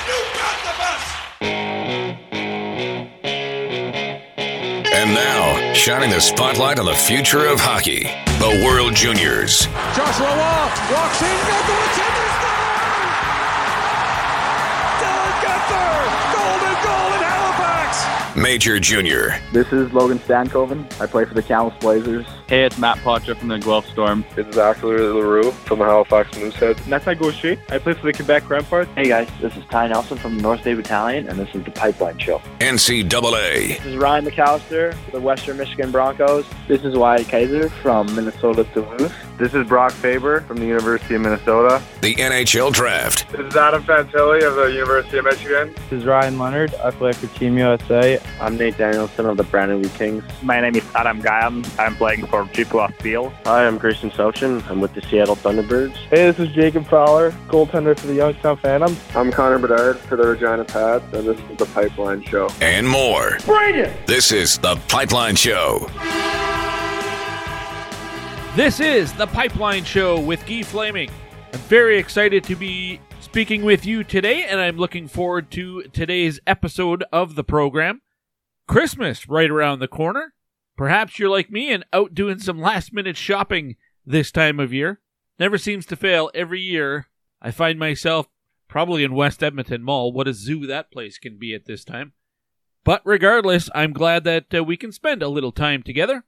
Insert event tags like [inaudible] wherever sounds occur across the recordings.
and you got the. And now, shining the spotlight on the future of hockey, the World Juniors. Joshua Wall walks in, Major Junior. This is Logan Stankoven. I play for the Kamloops Blazers. Hey, it's Matt Potter from the Guelph Storm. This is Axel LaRue from the Halifax Mooseheads. Nathan Gaucher. I play for the Quebec Remparts. Hey guys, this is Ty Nelson from the North Bay Battalion, and this is the Pipeline Show. NCAA. This is Ryan McAllister for the Western Michigan Broncos. This is Wyatt Kaiser from Minnesota Duluth. This is Brock Faber from the University of Minnesota. The NHL Draft. This is Adam Fantilli of the University of Michigan. This is Ryan Leonard. I play for Team USA. I'm Nate Danielson of the Brandon Wheat Kings. My name is Adam Gajan. I'm playing for Chippewa Steel. Hi, I'm Christian Sochin. I'm with the Seattle Thunderbirds. Hey, this is Jacob Fowler, goaltender for the Youngstown Phantoms. I'm Connor Bedard for the Regina Pats, and this is the Pipeline Show. And more. Brandon! This is the Pipeline Show. This is the Pipeline Show with Guy Flaming. I'm very excited to be speaking with you today, and I'm looking forward to today's episode of the program. Christmas right around the corner. Perhaps you're like me and out doing some last minute shopping this time of year. Never seems to fail. Every year, I find myself probably in West Edmonton Mall. What a zoo that place can be at this time. But regardless, I'm glad that uh, we can spend a little time together.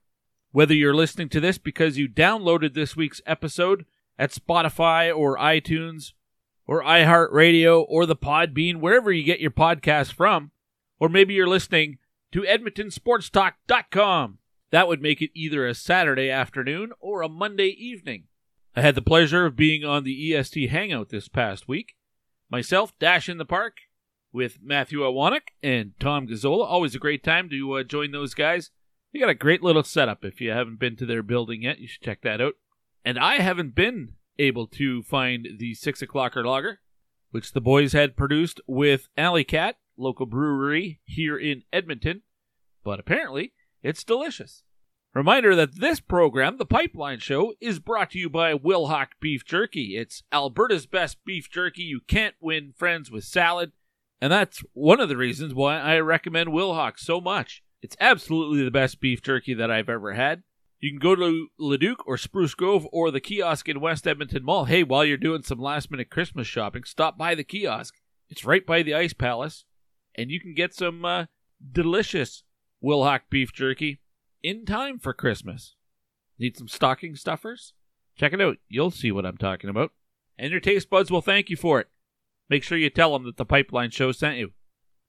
Whether you're listening to this because you downloaded this week's episode at Spotify or iTunes or iHeartRadio or the Podbean, wherever you get your podcast from, or maybe you're listening to EdmontonSportsTalk.com. That would make it either a Saturday afternoon or a Monday evening. I had the pleasure of being on the EST Hangout this past week. Myself, Dash in the Park, with Matthew Awanek and Tom Gazzola. Always a great time to uh, join those guys. They got a great little setup. If you haven't been to their building yet, you should check that out. And I haven't been able to find the Six O'Clocker Lager, which the boys had produced with Alley Kat, local brewery here in Edmonton. But apparently, it's delicious. Reminder that this program, The Pipeline Show, is brought to you by Wilhauk Beef Jerky. It's Alberta's best beef jerky. You can't win friends with salad. And that's one of the reasons why I recommend Wilhauk so much. It's absolutely the best beef jerky that I've ever had. You can go to Leduc or Spruce Grove or the kiosk in West Edmonton Mall. Hey, while you're doing some last minute Christmas shopping, stop by the kiosk. It's right by the Ice Palace, and you can get some uh, delicious Wilhauk beef jerky in time for Christmas. Need some stocking stuffers? Check it out. You'll see what I'm talking about. And your taste buds will thank you for it. Make sure you tell them that the Pipeline Show sent you.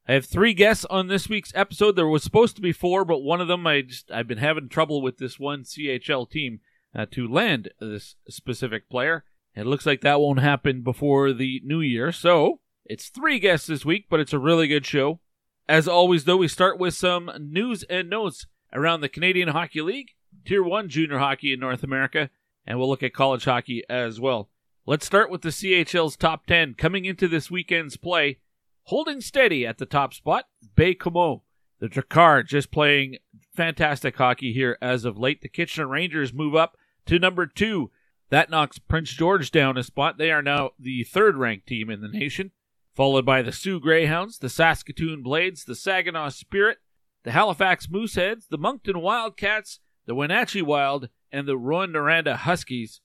I have three guests on this week's episode. There was supposed to be four, but one of them I just I've been having trouble with this one CHL team uh, to land this specific player. It looks like that won't happen before the new year. So it's three guests this week, but it's a really good show. As always, though, we start with some news and notes around the Canadian Hockey League, Tier 1 junior hockey in North America, and we'll look at college hockey as well. Let's start with the CHL's top 10 coming into this weekend's play. Holding steady at the top spot, Baie-Comeau. The Drakkar just playing fantastic hockey here as of late. The Kitchener Rangers move up to number two. That knocks Prince George down a spot. They are now the third ranked team in the nation, followed by the Soo Greyhounds, the Saskatoon Blades, the Saginaw Spirit, the Halifax Mooseheads, the Moncton Wildcats, the Wenatchee Wild, and the Rouyn-Noranda Huskies.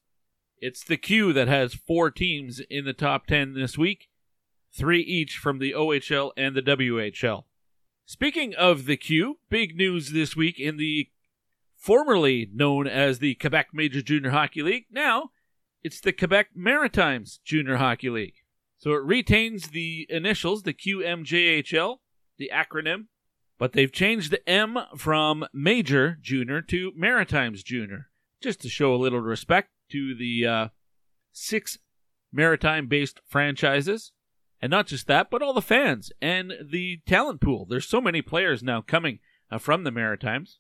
It's the Q that has four teams in the top 10 this week three each from the OHL and the WHL. Speaking of the Q, big news this week in the formerly known as the Quebec Major Junior Hockey League. Now, it's the Quebec Maritimes Junior Hockey League. So it retains the initials, the QMJHL, the acronym, but they've changed the M from Major Junior to Maritimes Junior, just to show a little respect to the uh, six maritime based franchises. And not just that, but all the fans and the talent pool. There's so many players now coming uh, from the Maritimes.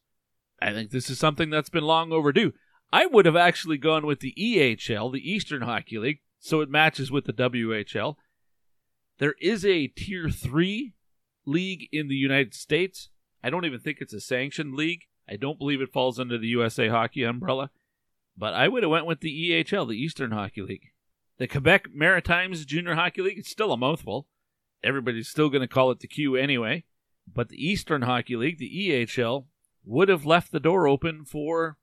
I think this is something that's been long overdue. I would have actually gone with the EHL, the Eastern Hockey League, so it matches with the WHL. There is a Tier 3 league in the United States. I don't even think it's a sanctioned league. I don't believe it falls under the USA Hockey umbrella. But I would have went with the EHL, the Eastern Hockey League. The Quebec Maritimes Junior Hockey League, it's still a mouthful. everybody's still going to call it the Q anyway. But the Eastern Hockey League, the EHL, would have left the door open for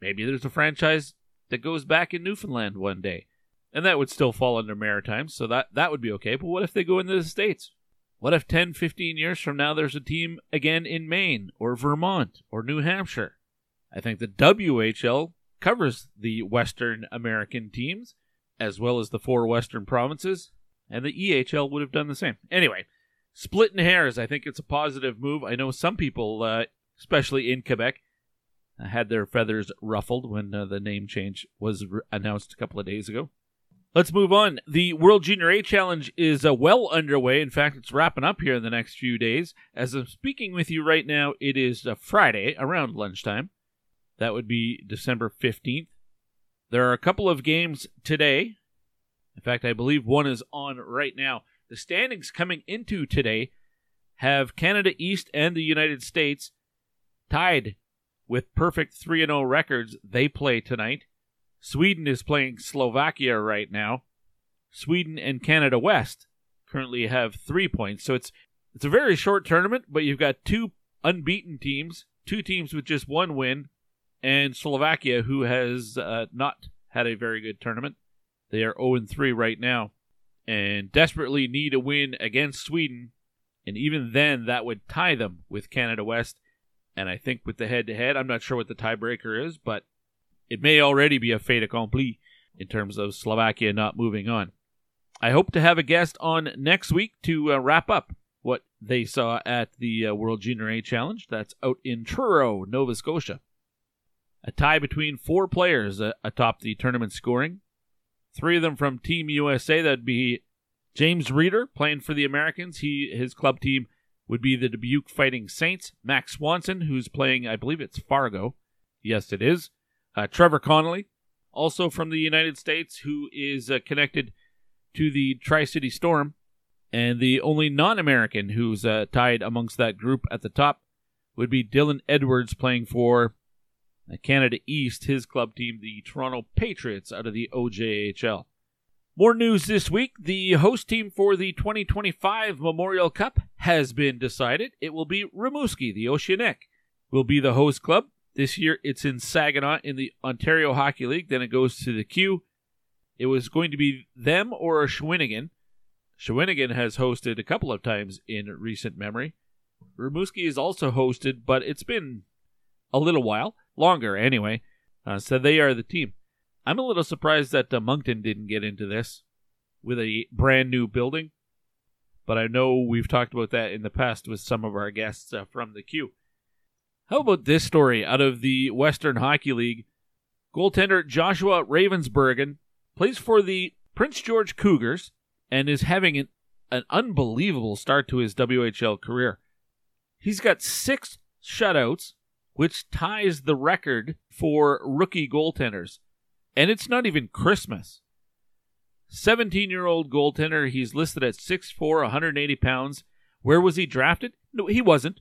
maybe there's a franchise that goes back in Newfoundland one day. And that would still fall under Maritime, so that, that would be okay. But what if they go into the States? What if 10, 15 years from now there's a team again in Maine or Vermont or New Hampshire? I think the WHL covers the Western American teams as well as the four Western provinces, and the EHL would have done the same. Anyway, splitting hairs, I think it's a positive move. I know some people, uh, especially in Quebec, had their feathers ruffled when uh, the name change was re- announced a couple of days ago. Let's move on. The World Junior A Challenge is uh, well underway. In fact, it's wrapping up here in the next few days. As I'm speaking with you right now, it is uh, Friday around lunchtime. That would be December 15th. There are a couple of games today. In fact, I believe one is on right now. The standings coming into today have Canada East and the United States tied with perfect 3 0 records. They play tonight. Sweden is playing Slovakia right now. Sweden and Canada West currently have 3 points. So it's it's a very short tournament, but you've got two unbeaten teams, two teams with just one win, and Slovakia who has uh, not had a very good tournament. They are 0 3 right now and desperately need a win against Sweden. And even then, that would tie them with Canada West. And I think with the head to head, I'm not sure what the tiebreaker is, but it may already be a fait accompli in terms of Slovakia not moving on. I hope to have a guest on next week to uh, wrap up what they saw at the uh, World Junior A Challenge. That's out in Truro, Nova Scotia. A tie between four players atop the tournament scoring. Three of them from Team USA. That'd be James Reeder playing for the Americans. He his club team would be the Dubuque Fighting Saints. Max Swanson, who's playing, I believe it's Fargo. Yes, it is. Uh, Trevor Connolly, also from the United States, who is uh, connected to the Tri City Storm. And the only non American who's uh, tied amongst that group at the top would be Dylan Edwards playing for Uh, Canada East, his club team, the Toronto Patriots, out of the OJHL. More news this week. The host team for the 2025 Memorial Cup has been decided. It will be Rimouski, the Oceanic, will be the host club. This year it's in Saginaw in the Ontario Hockey League. Then it goes to the Q. It was going to be them or a Shawinigan. Shawinigan has hosted a couple of times in recent memory. Rimouski is also hosted, but it's been a little while longer anyway. Uh, so they are the team. I'm a little surprised that uh, Moncton didn't get into this with a brand new building, but I know we've talked about that in the past with some of our guests uh, from the Q. How about this story out of the Western Hockey League? Goaltender Joshua Ravensbergen plays for the Prince George Cougars and is having an, an unbelievable start to his WHL career. He's got six shutouts which ties the record for rookie goaltenders. And it's not even Christmas. 17 year old goaltender. He's listed at 6'4, 180 pounds. Where was he drafted? No, he wasn't.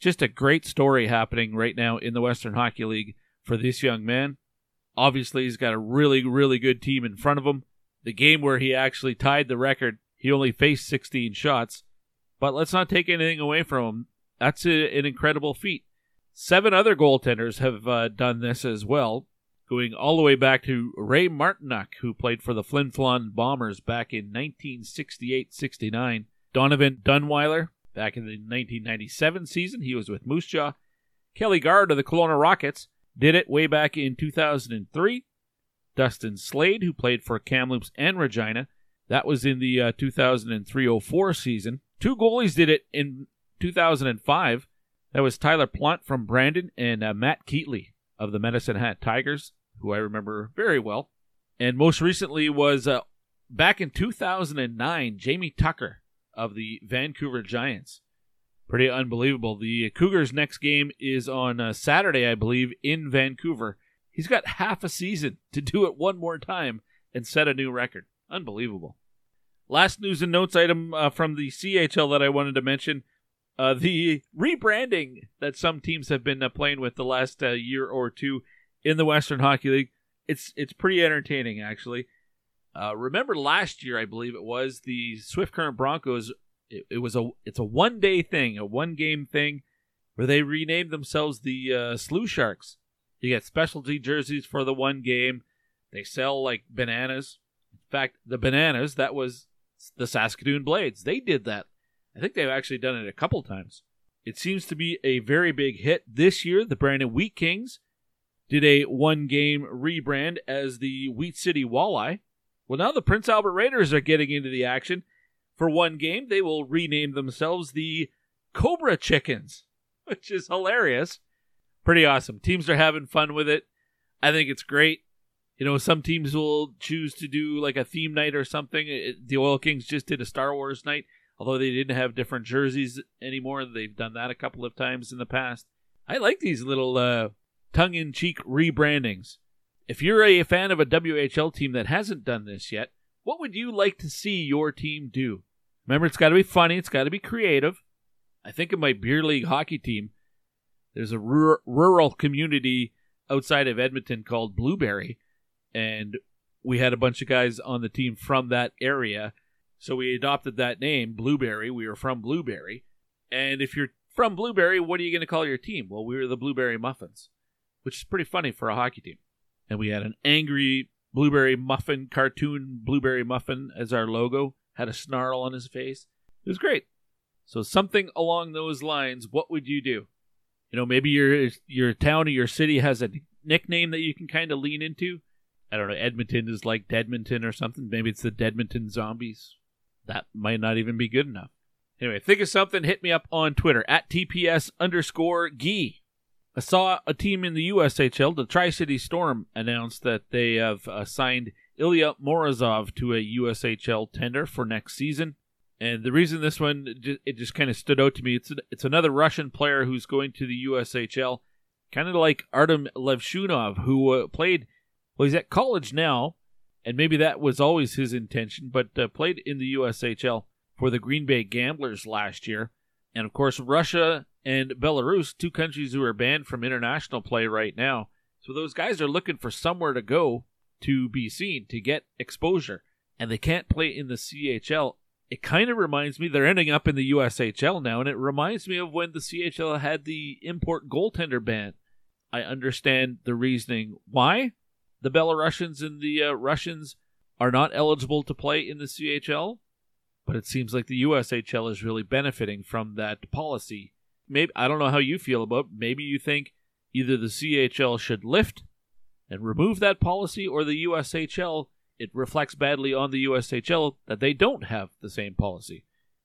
Just a great story happening right now in the Western Hockey League for this young man. Obviously, he's got a really, really good team in front of him. The game where he actually tied the record, he only faced 16 shots. But let's not take anything away from him. That's a, an incredible feat. Seven other goaltenders have uh, done this as well, going all the way back to Ray Martyniuk, who played for the Flin Flon Bombers back in 1968 69. Donovan Dunweiler, back in the 1997 season, he was with Moose Jaw. Kelly Guard of the Kelowna Rockets did it way back in 2003. Dustin Slade, who played for Kamloops and Regina, that was in the uh, 2003 04 season. Two goalies did it in 2005. That was Tyler Plante from Brandon and uh, Matt Keetley of the Medicine Hat Tigers, who I remember very well. And most recently was uh, back in 2009, Jamie Tucker of the Vancouver Giants. Pretty unbelievable. The Cougars' next game is on uh, Saturday, I believe, in Vancouver. He's got half a season [laughs] to do it one more time and set a new record. Unbelievable. Last news and notes item uh, from the CHL that I wanted to mention uh, the rebranding that some teams have been uh, playing with the last uh, year or two in the Western Hockey League, it's it's pretty entertaining actually. Uh, remember last year, I believe it was the Swift Current Broncos. It, it was a it's a one day thing, a one game thing, where they renamed themselves the uh, Sharks. You get specialty jerseys for the one game. They sell like bananas. In fact, the bananas that was the Saskatoon Blades. They did that. I think they've actually done it a couple times. It seems to be a very big hit this year. The Brandon Wheat Kings did a one game rebrand as the Wheat City Walleye. Well, now the Prince Albert Raiders are getting into the action. For one game, they will rename themselves the Cobra Chickens, [laughs] which is hilarious. Pretty awesome. Teams are having fun with it. I think it's great. You know, some teams will choose to do like a theme night or something. It, the Oil Kings just did a Star Wars night, although they didn't have different jerseys anymore. They've done that a couple of times in the past. I like these little uh, tongue in cheek rebrandings. If you're a fan of a WHL team that hasn't done this yet, what would you like to see your team do? Remember, it's got to be funny, it's got to be creative. I think of my beer league hockey team. There's a rural community outside of Edmonton called Blueberry, and we had a bunch of guys on the team from that area. So we adopted that name, Blueberry. We were from Blueberry. And if you're from Blueberry, what are you going to call your team? Well, we were the Blueberry Muffins, which is pretty funny for a hockey team. And we had an angry blueberry muffin cartoon blueberry muffin as our logo had a snarl on his face. It was great. So something along those lines what would you do? You know maybe your your town or your city has a nickname that you can kind of lean into. I don't know edmonton is like deadmonton or something. Maybe it's the deadmonton zombies that might not even be good enough anyway think of something hit me up on twitter at tps underscore gee I saw a team in the USHL, the Tri City Storm, announced that they have uh, signed Ilya Morozov to a USHL tender for next season. And the reason this one it just kind of stood out to me, it's it's another Russian player who's going to the USHL, kind of like Artem Levshunov, who uh, played. Well, he's at college now, and maybe that was always his intention, but uh, played in the USHL for the Green Bay Gamblers last year. And of course, Russia and Belarus, two countries who are banned from international play right now. So those guys are looking for somewhere to go to be seen, to get exposure, and they can't play in the CHL. It kind of reminds me they're ending up in the USHL now, and it reminds me of when the CHL had the import goaltender ban. I understand the reasoning why the Belarusians and the uh, Russians are not eligible to play in the CHL, but it seems like the USHL is really benefiting from that policy maybe I don't know how you feel about. It. Maybe you think either the CHL should lift and remove that policy, or the USHL it reflects badly on the USHL that they don't have the same policy.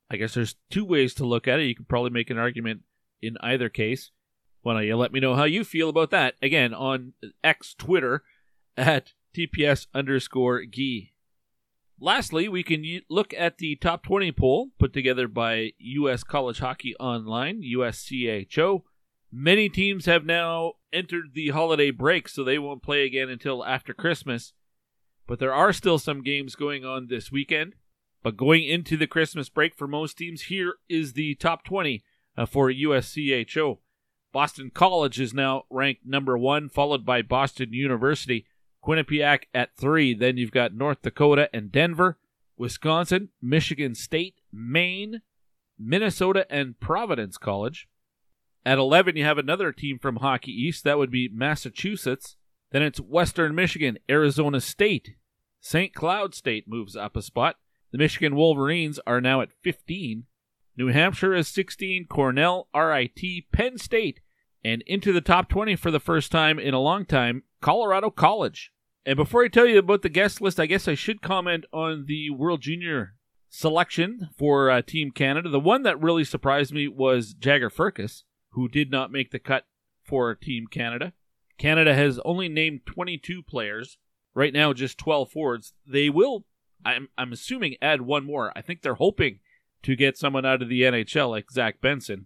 I guess there's two ways to look at it. You could probably make an argument in either case. Why don't you let me know how you feel about that? Again, on X Twitter at TPS underscore Gee. Lastly, we can look at the top 20 poll put together by U.S. College Hockey Online, USCHO. Many teams have now entered the holiday break, so they won't play again until after Christmas. But there are still some games going on this weekend. But going into the Christmas break for most teams, here is the top 20 uh, for USCHO. Boston College is now ranked number one, followed by Boston University. Quinnipiac at three. Then you've got North Dakota and Denver, Wisconsin, Michigan State, Maine, Minnesota, and Providence College. At 11, you have another team from Hockey East. That would be Massachusetts. Then it's Western Michigan, Arizona State. St. Cloud State moves up a spot. The Michigan Wolverines are now at 15. New Hampshire is 16. Cornell, RIT, Penn State, and into the top 20 for the first time in a long time, Colorado College. And before I tell you about the guest list, I guess I should comment on the World Junior selection for uh, Team Canada. The one that really surprised me was Jagger Firkus, who did not make the cut for Team Canada. Canada has only named 22 players. Right now, just 12 forwards. They will, I'm, I'm assuming, add one more. I think they're hoping to get someone out of the NHL like Zach Benson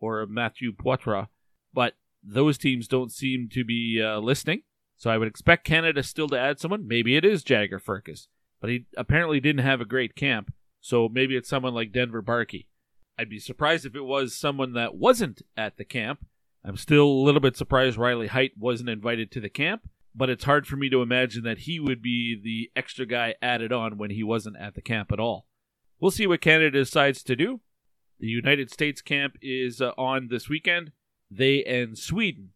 or Matthew Poitras, but those teams don't seem to be uh, listening. So I would expect Canada still to add someone. Maybe it is Jagger Firkus, but he apparently didn't have a great camp. So maybe it's someone like Denver Barkey. I'd be surprised if it was someone that wasn't at the camp. I'm still a little bit surprised Riley Heidt wasn't invited to the camp, but it's hard for me to imagine that he would be the extra guy added on when he wasn't at the camp at all. We'll see what Canada decides to do. The United States camp is uh, on this weekend. They and Sweden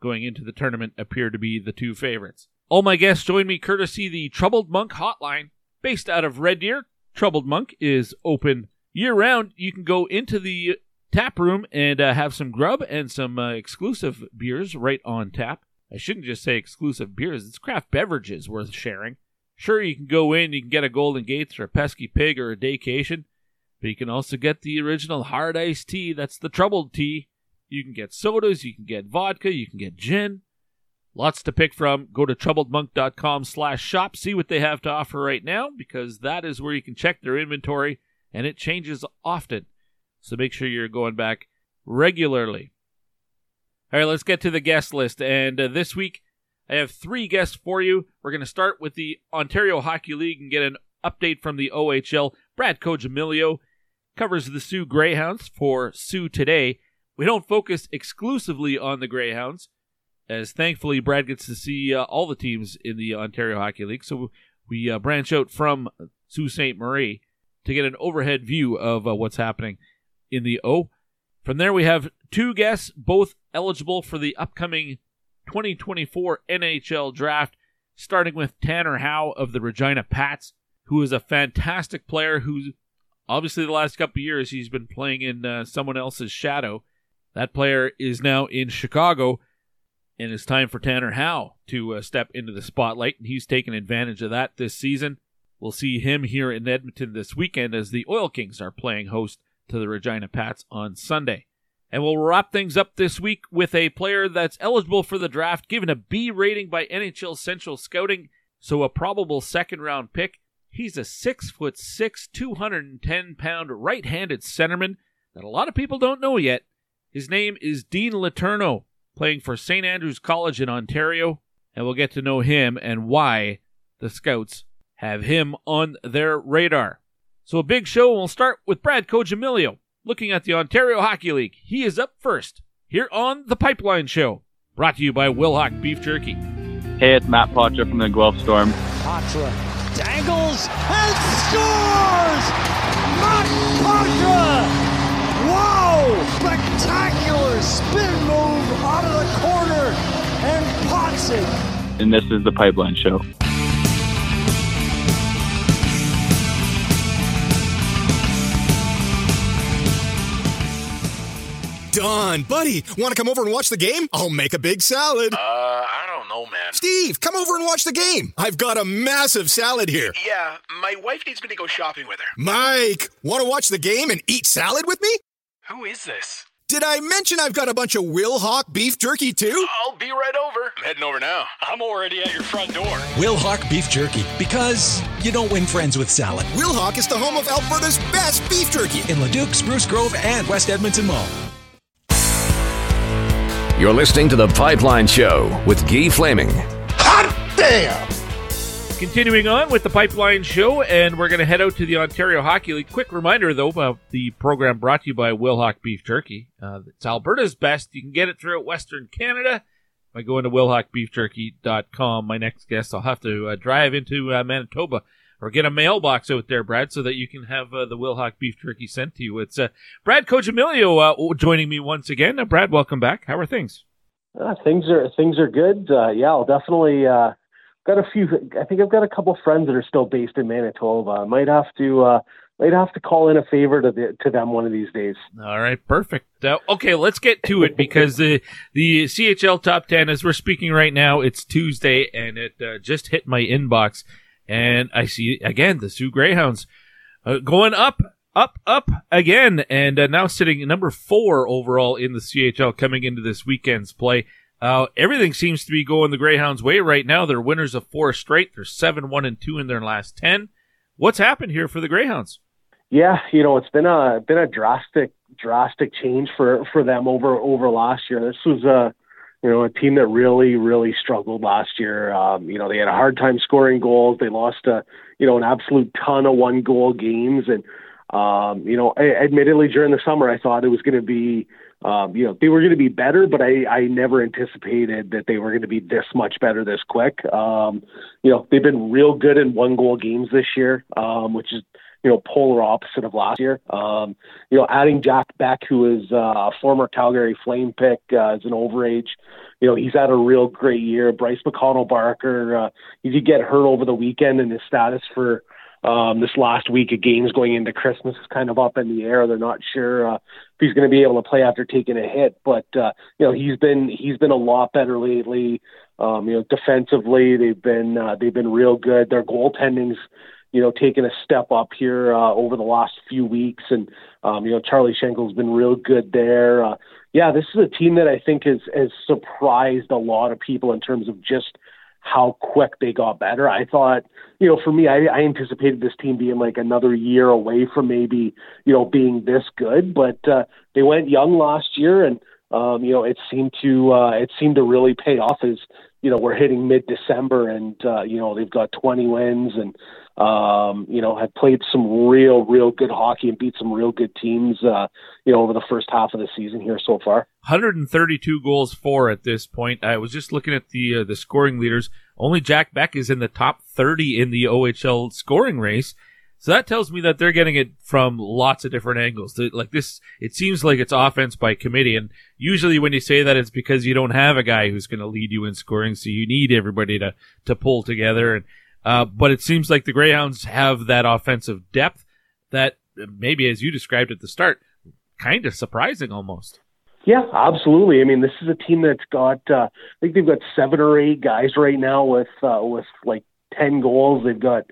going into the tournament appear to be the two favorites. All my guests join me courtesy the Troubled Monk hotline based out of Red Deer. Troubled Monk is open year round. You can go into the tap room and uh, have some grub and some uh, exclusive beers right on tap. I shouldn't just say exclusive beers, it's craft beverages worth sharing. Sure, you can go in, you can get a Golden Gates or a Pesky Pig or a Daycation, but you can also get the original hard iced tea. That's the troubled tea. You can get sodas, you can get vodka, you can get gin. Lots to pick from. Go to troubledmonk.com slash shop. See what they have to offer right now because that is where you can check their inventory and it changes often. So make sure you're going back regularly. All right, let's get to the guest list. And uh, this week, I have three guests for you. We're going to start with the Ontario Hockey League and get an update from the OHL. Brad Coccimiglio covers the Soo Greyhounds for Soo Today. We don't focus exclusively on the Greyhounds, as thankfully Brad gets to see uh, all the teams in the Ontario Hockey League. So we uh, branch out from Sault Ste. Marie to get an overhead view of uh, what's happening in the O. From there, we have two guests, both eligible for the upcoming 2024 NHL draft, starting with Tanner Howe of the Regina Pats, who is a fantastic player who, obviously, the last couple years he's been playing in uh, someone else's shadow. That player is now in Chicago, and it's time for Tanner Howe to uh, step into the spotlight, and he's taken advantage of that this season. We'll see him here in Edmonton this weekend as the Oil Kings are playing host to the Regina Pats on Sunday. And we'll wrap things up this week with a player that's eligible for the draft, given a B rating by NHL Central Scouting, so a probable second round pick. He's a six foot six, 210 pound right handed centerman that a lot of people don't know yet. His name is Dean Letourneau, playing for St. Andrews College in Ontario, and we'll get to know him and why the Scouts have him on their radar. So a big show, and we'll start with Brad Coccimiglio looking at the Ontario Hockey League. He is up first here on The Pipeline Show, brought to you by Wilhauk Beef Jerky. Hey, it's Matt Poitras from the Guelph Storm. Poitras dangles and scores! Matt Poitras! Wow! Spectacular spin move out of the corner and pots it. And this is The Pipeline Show. Don, buddy, want to come over and watch the game? I'll make a big salad. Uh, I don't know, man. Steve, come over and watch the game. I've got a massive salad here. Yeah, my wife needs me to go shopping with her. Mike, want to watch the game and eat salad with me? Who is this? Did I mention I've got a bunch of Wilhauk beef jerky too? I'll be right over. I'm heading over now. I'm already at your front door. Wilhauk beef jerky, because you don't win friends with salad. Wilhauk is the home of Alberta's best beef jerky in Leduc, Spruce Grove, and West Edmonton Mall. You're listening to The Pipeline Show with Guy Flaming. Hot damn! Continuing on with the Pipeline Show, and we're going to head out to the Ontario Hockey League. Quick reminder, though, about the program brought to you by Wilhauk Beef Jerky. Uh, it's Alberta's best. You can get it throughout Western Canada by going to wilhaukbeefjerky.com. My next guest, I'll have to uh, drive into uh, Manitoba or get a mailbox out there, Brad, so that you can have uh, the Wilhauk beef jerky sent to you. It's uh, Brad Coccimiglio uh, joining me once again. Brad, welcome back. How are things? Uh, things are things are good. Uh, yeah, I'll definitely uh, got a few. I think I've got a couple friends that are still based in Manitoba. I might have to. Uh, might have to call in a favor to the, to them one of these days. All right, perfect. Uh, okay, let's get to it because the the CHL top ten, as we're speaking right now, it's Tuesday and it uh, just hit my inbox, and I see again the Soo Greyhounds uh, going up, up, up again, and uh, now sitting number four overall in the CHL coming into this weekend's play. Uh, everything seems to be going the Greyhounds' way right now. They're winners of four straight. They're seven, one, and two in their last ten. What's happened here for the Greyhounds? Yeah, you know it's been a been a drastic drastic change for for them over over last year. This was a you know a team that really really struggled last year. Um, you know they had a hard time scoring goals. They lost a you know an absolute ton of one goal games and um, you know, admittedly during the summer, I thought it was going to be um, you know, they were going to be better, but I, I never anticipated that they were going to be this much better this quick. Um, you know, they've been real good in one goal games this year, um, which is, you know, polar opposite of last year. Um, you know, adding Jack Beck, who is uh, a former Calgary Flame pick, uh, as an overage, you know, he's had a real great year. Bryce McConnell Barker, uh, he did get hurt over the weekend, and his status for um, this last week of games going into Christmas is kind of up in the air. They're not sure uh, if he's going to be able to play after taking a hit, but uh, you know he's been he's been a lot better lately. Um, you know, defensively they've been uh, they've been real good. Their goaltending's you know taken a step up here uh, over the last few weeks, and um, you know Charlie Schenkel's been real good there. Uh, yeah, this is a team that I think has has surprised a lot of people in terms of just how quick they got better. I thought, you know, for me, I, I anticipated this team being like another year away from maybe, you know, being this good, but uh, they went young last year, and um, you know, it seemed to uh, it seemed to really pay off as you know we're hitting mid December, and uh, you know they've got 20 wins, and um, you know have played some real, real good hockey and beat some real good teams, uh, you know, over the first half of the season here so far. 132 goals for at this point. I was just looking at the uh, the scoring leaders. Only Jack Beck is in the top 30 in the OHL scoring race. So that tells me that they're getting it from lots of different angles. Like this, it seems like it's offense by committee. And usually when you say that, it's because you don't have a guy who's going to lead you in scoring. So you need everybody to, to pull together. And, uh, but it seems like the Greyhounds have that offensive depth that maybe as you described at the start, kind of surprising almost. Yeah, absolutely. I mean, this is a team that's got, uh, I think they've got seven or eight guys right now with, uh, with like 10 goals. They've got,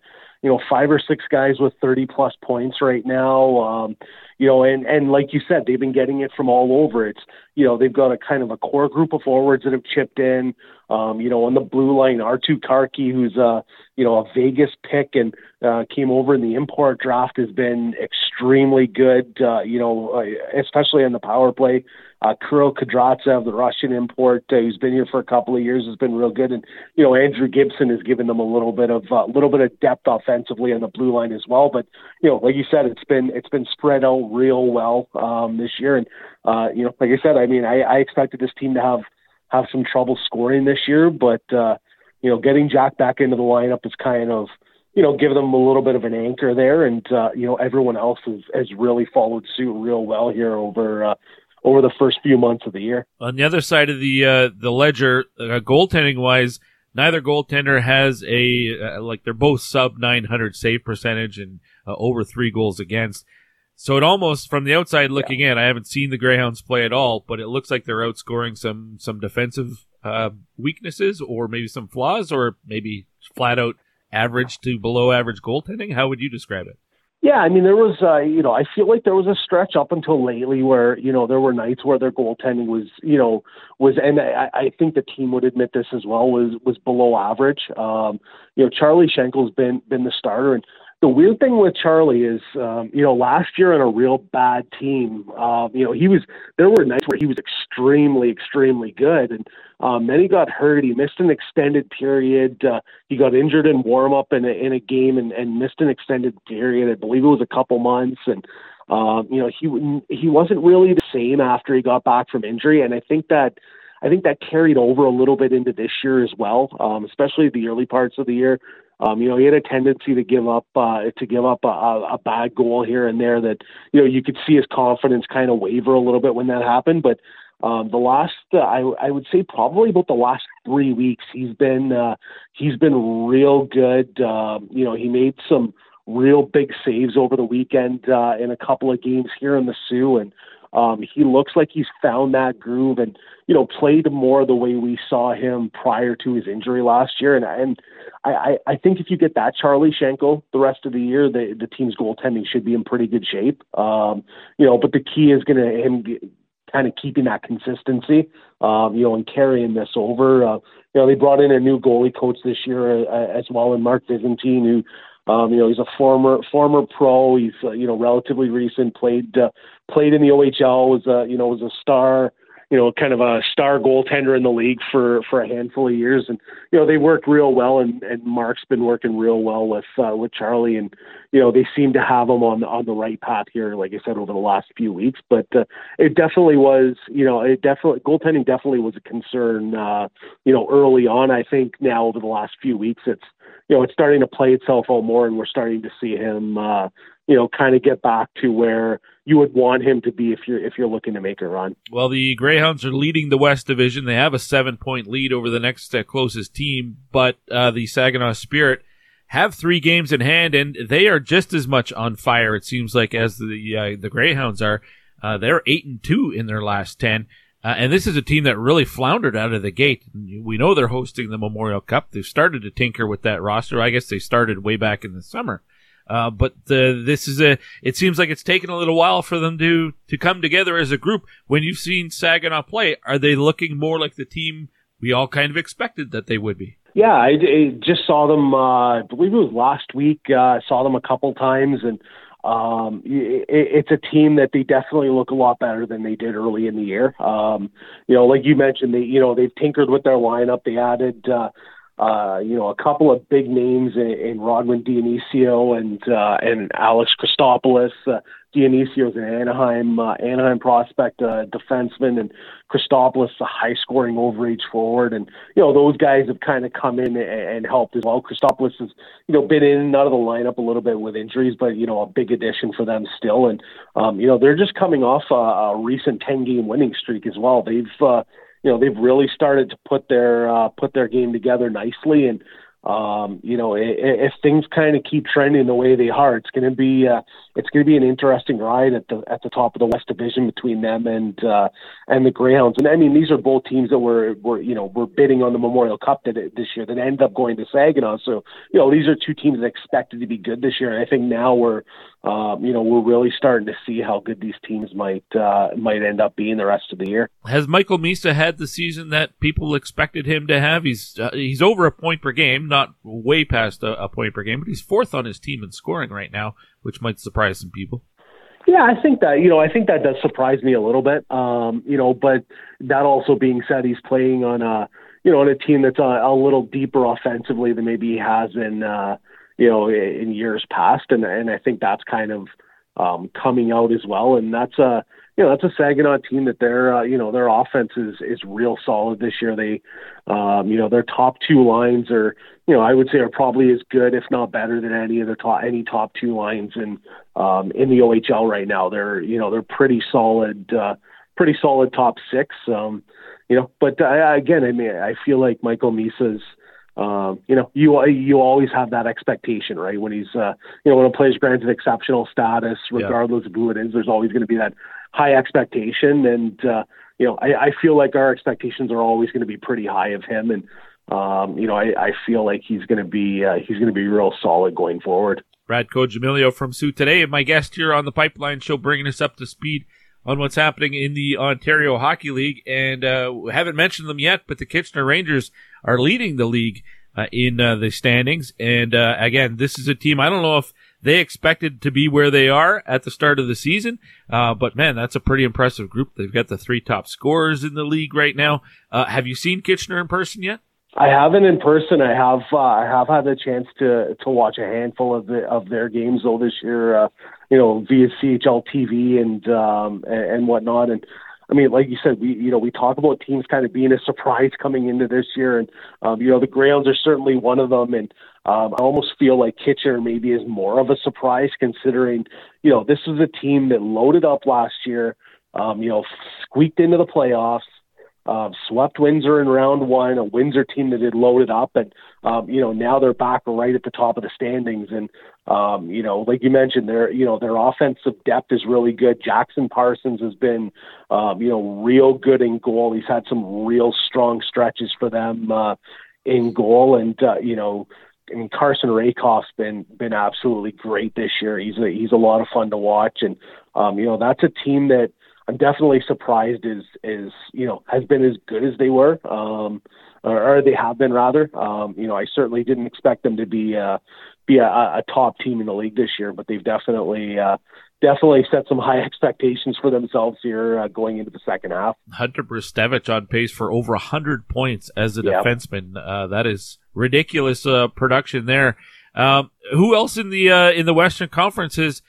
you know, five or six guys with 30 plus points right now. Um, you know, and, and like you said, they've been getting it from all over. It's, you know, they've got a kind of a core group of forwards that have chipped in. Um, you know, on the blue line, Arttu Kärki, who's a, you know, a Vegas pick and uh, came over in the import draft, has been extremely good. Uh, you know, uh, especially on the power play. Uh, Kirill Kudryavtsev, the Russian import, uh, who's been here for a couple of years, has been real good. And you know, Andrew Gibson has given them a little bit of a uh, little bit of depth offensively on the blue line as well. But you know, like you said, it's been it's been spread out real well um, this year. And uh, you know, like I said, I mean, I, I expected this team to have have some trouble scoring this year, but uh, you know, getting Jack back into the lineup is kind of you know, give them a little bit of an anchor there, and uh, you know, everyone else has, has really followed suit real well here over uh, over the first few months of the year. On the other side of the uh, the ledger, uh, goaltending wise, neither goaltender has a uh, like they're both sub 900 save percentage and uh, over three goals against. So it almost, from the outside looking yeah. in, I haven't seen the Greyhounds play at all, but it looks like they're outscoring some some defensive uh, weaknesses or maybe some flaws, or maybe flat out average to below average goaltending. How would you describe it? Yeah, I mean, there was, uh, you know, I feel like there was a stretch up until lately where, you know, there were nights where their goaltending was, you know, was, and I, I think the team would admit this as well, was was below average. Um, you know, Charlie Schenkel's been been the starter, and the weird thing with Charlie is, um, you know, last year in a real bad team, um, you know, he was there were nights where he was extremely, extremely good, and um, then he got hurt. He missed an extended period. Uh, he got injured in warm up in a, in a game and, and missed an extended period. I believe it was a couple months, and um, you know, he he wasn't really the same after he got back from injury, and I think that. I think that carried over a little bit into this year as well, um, especially the early parts of the year. Um, you know, he had a tendency to give up uh, to give up a, a bad goal here and there. That you know you could see his confidence kind of waver a little bit when that happened. But um, the last, uh, I, I would say probably about the last three weeks, he's been uh, he's been real good. Um, you know, he made some real big saves over the weekend uh, in a couple of games here in the Soo, and um, he looks like he's found that groove and you know played more the way we saw him prior to his injury last year. And and I, I think if you get that Charlie Schenkel the rest of the year, the the team's goaltending should be in pretty good shape. Um, you know, but the key is going to him kind of keeping that consistency, um, you know, and carrying this over. Uh, you know, they brought in a new goalie coach this year uh, as well, and Mark Visentin, who, um, you know, he's a former former pro. He's uh, you know relatively recent. Played uh, played in the OHL. Was a you know was a star you know, kind of a star goaltender in the league for for a handful of years, and you know they work real well, and and Mark's been working real well with uh, with Charlie, and you know they seem to have him on on the right path here, like I said over the last few weeks. But uh, it definitely was, you know, it definitely goaltending definitely was a concern, uh, you know, early on. I think now over the last few weeks, it's you know it's starting to play itself out more, and we're starting to see him, uh, you know, kind of get back to where you would want him to be if you're if you're looking to make a run. Well, the Greyhounds are leading the West Division. They have a seven point lead over the next uh, closest team, but uh, the Saginaw Spirit have three games in hand, and they are just as much on fire. It seems like as the uh, the Greyhounds are. Uh, they're eight and two in their last ten. Uh, and this is a team that really floundered out of the gate. We know they're hosting the Memorial Cup. They've started to tinker with that roster. I guess they started way back in the summer. Uh, but uh, this is a. It seems like it's taken a little while for them to to come together as a group. When you've seen Saginaw play, are they looking more like the team we all kind of expected that they would be? Yeah, I, I just saw them. Uh, I believe it was last week. Uh, saw them a couple times, and um, it, it's a team that they definitely look a lot better than they did early in the year. Um, you know, like you mentioned, they you know they've tinkered with their lineup. They added. Uh, uh, you know, a couple of big names in, in Rodwin Dionicio and uh, and Alex Christopoulos. Uh, Dionicio's an Anaheim uh, Anaheim prospect, uh, defenseman, and Christopoulos a high scoring overage forward. And you know, those guys have kind of come in and, and helped as well. Christopoulos has you know been in and out of the lineup a little bit with injuries, but you know, a big addition for them still. And um, you know, they're just coming off a, a recent ten game winning streak as well. They've uh, you know they've really started to put their uh, put their game together nicely and um, you know, if, if things kind of keep trending the way they are, it's going to be uh, it's going to be an interesting ride at the at the top of the West Division between them and uh, and the Greyhounds. And I mean, these are both teams that were were you know were bidding on the Memorial Cup that, this year that ended up going to Saginaw. So you know, these are two teams that expected to be good this year. And I think now we're um, you know we're really starting to see how good these teams might uh, might end up being the rest of the year. Has Michael Misa had the season that people expected him to have? He's uh, he's over a point per game not way past a, a point per game, but he's fourth on his team in scoring right now, which might surprise some people. Yeah, I think that you know I think that does surprise me a little bit. Um, you know, but that also being said, he's playing on a you know on a team that's a, a little deeper offensively than maybe he has in uh, you know in years past, and and I think that's kind of um, coming out as well. And that's a you know that's a Saginaw team that their uh, you know their offense is is real solid this year. They um, you know their top two lines are you know I would say are probably as good if not better than any of the top any top two lines in um, in the OHL right now. They're you know they're pretty solid uh, pretty solid top six. Um, you know, but uh, again, I mean I feel like Michael Misa's um, you know, you you always have that expectation, right? When he's, uh, you know, when a player's granted exceptional status, regardless yeah. of who it is, there's always going to be that high expectation, and uh, you know, I, I feel like our expectations are always going to be pretty high of him, and um, you know, I, I feel like he's going to be uh, he's going to be real solid going forward. Brad Jamilio from Soo today, my guest here on the Pipeline Show, bringing us up to speed on what's happening in the Ontario Hockey League, and uh, haven't mentioned them yet, but the Kitchener Rangers are leading the league uh, in uh, the standings. And uh, again, this is a team. I don't know if they expected to be where they are at the start of the season, uh, but man, that's a pretty impressive group. They've got the three top scorers in the league right now. Uh, have you seen Kitchener in person yet? I haven't in person. I have. Uh, I have had the chance to to watch a handful of the of their games though this year. you know, via CHL TV and um, and, and whatnot. And I mean, like you said, we you know we talk about teams kind of being a surprise coming into this year, and um, you know the Greyhounds are certainly one of them, and um, I almost feel like Kitchener maybe is more of a surprise considering you know this is a team that loaded up last year, um, you know squeaked into the playoffs, uh, swept Windsor in round one, a Windsor team that had loaded up, and um, you know now they're back right at the top of the standings. And um, you know, like you mentioned, their you know their offensive depth is really good. Jackson Parsons has been um, you know real good in goal. He's had some real strong stretches for them uh, in goal, and uh, you know. I mean, Carson Rehkopf's been been absolutely great this year. He's a he's a lot of fun to watch, and um, you know that's a team that I'm definitely surprised is is you know has been as good as they were, um, or, or they have been rather. Um, you know, I certainly didn't expect them to be uh, be a, a top team in the league this year, but they've definitely uh, definitely set some [laughs] high expectations for themselves here uh, going into the second half. Hunter Brzustewicz on pace for over 100 points as a Yep. defenseman. Uh, that is ridiculous uh, production there. Um, who else in the uh, in the Western Conference is?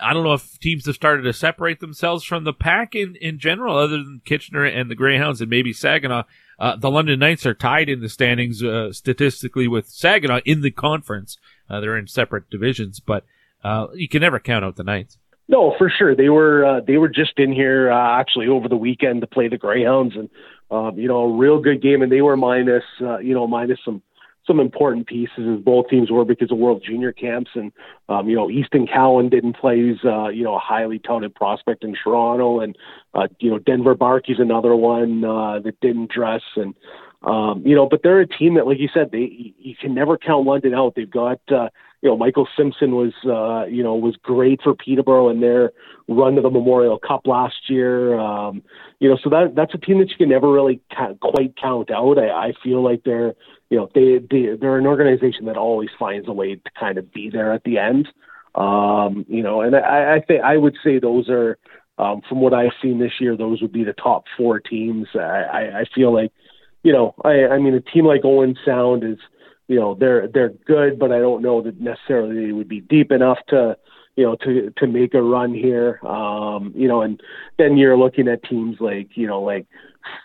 I don't know if teams have started to separate themselves from the pack in, in general, other than Kitchener and the Greyhounds and maybe Saginaw. Uh, the London Knights are tied in the standings uh, statistically with Saginaw in the conference. Uh, they're in separate divisions, but uh, you can never count out the Knights. No, for sure. They were uh, they were just in here uh, actually over the weekend to play the Greyhounds, and um, you know a real good game. And they were minus you know minus some some important pieces as both teams were because of World Junior camps, and um, you know Easton Cowan didn't play. He's uh, you know a highly touted prospect in Toronto, and uh, you know Denver Barkey's another one uh, that didn't dress, and um, you know but they're a team that, like you said, they you can never count London out. They've got. Uh, you know, Michael Simpson was, uh, you know, was great for Peterborough in their run to the Memorial Cup last year. Um, you know, so that that's a team that you can never really ca- quite count out. I, I feel like they're, you know, they, they they're an organization that always finds a way to kind of be there at the end. Um, you know, and I, I think I would say those are, um, from what I've seen this year, those would be the top four teams. I, I, I feel like, you know, I, I mean, a team like Owen Sound is you know they're they're good, but I don't know that necessarily they would be deep enough to you know to to make a run here. Um, you know, and then you're looking at teams like you know like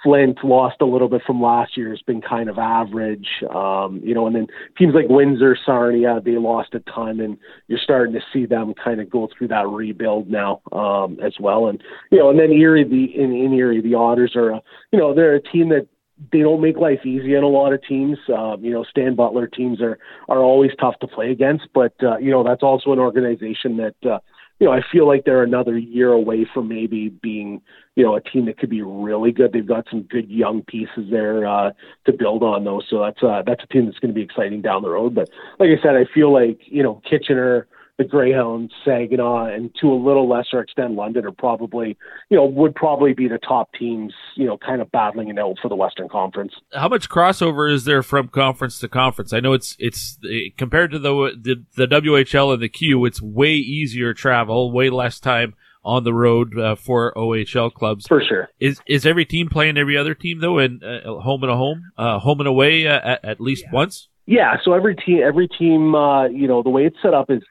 Flint lost a little bit from last year. Has been kind of average. Um, you know, and then teams like Windsor, Sarnia, they lost a ton, and you're starting to see them kind of go through that rebuild now um, as well. And you know, and then Erie, the in, in Erie, the Otters are a, you know they're a team that they don't make life easy in a lot of teams. Um, you know, Stan Butler teams are are always tough to play against, but uh, you know that's also an organization that uh, you know I feel like they're another year away from maybe being you know a team that could be really good. They've got some good young pieces there uh, to build on though. so that's uh, that's a team that's going to be exciting down the road. But like I said, I feel like you know Kitchener the Greyhounds, Saginaw, and to a little lesser extent, London are probably, you know, would probably be the top teams, you know, kind of battling it out for the Western Conference. How much crossover is there from conference to conference? I know it's it's compared to the the, the WHL and the Q, it's way easier travel, way less time on the road uh, for OHL clubs. For sure. Is is every team playing every other team though, and uh, home and a home, uh, home and away uh, at, at least yeah. once? Yeah. So every team, every team, uh, you know, the way it's set up is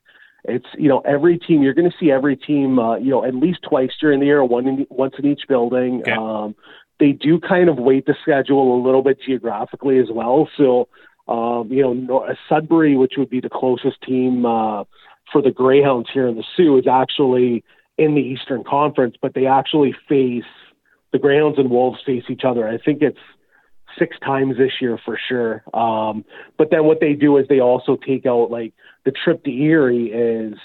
it's you know every team you're going to see every team uh, you know at least twice during the year, one in, once in each building. Okay. Um, they do kind of weight the schedule a little bit geographically as well. So um, you know Sudbury, which would be the closest team uh, for the Greyhounds here in the Soo, is actually in the Eastern Conference, but they actually face the Greyhounds and Wolves face each other. I think it's six times this year for sure. Um, but then what they do is they also take out like the trip to Erie is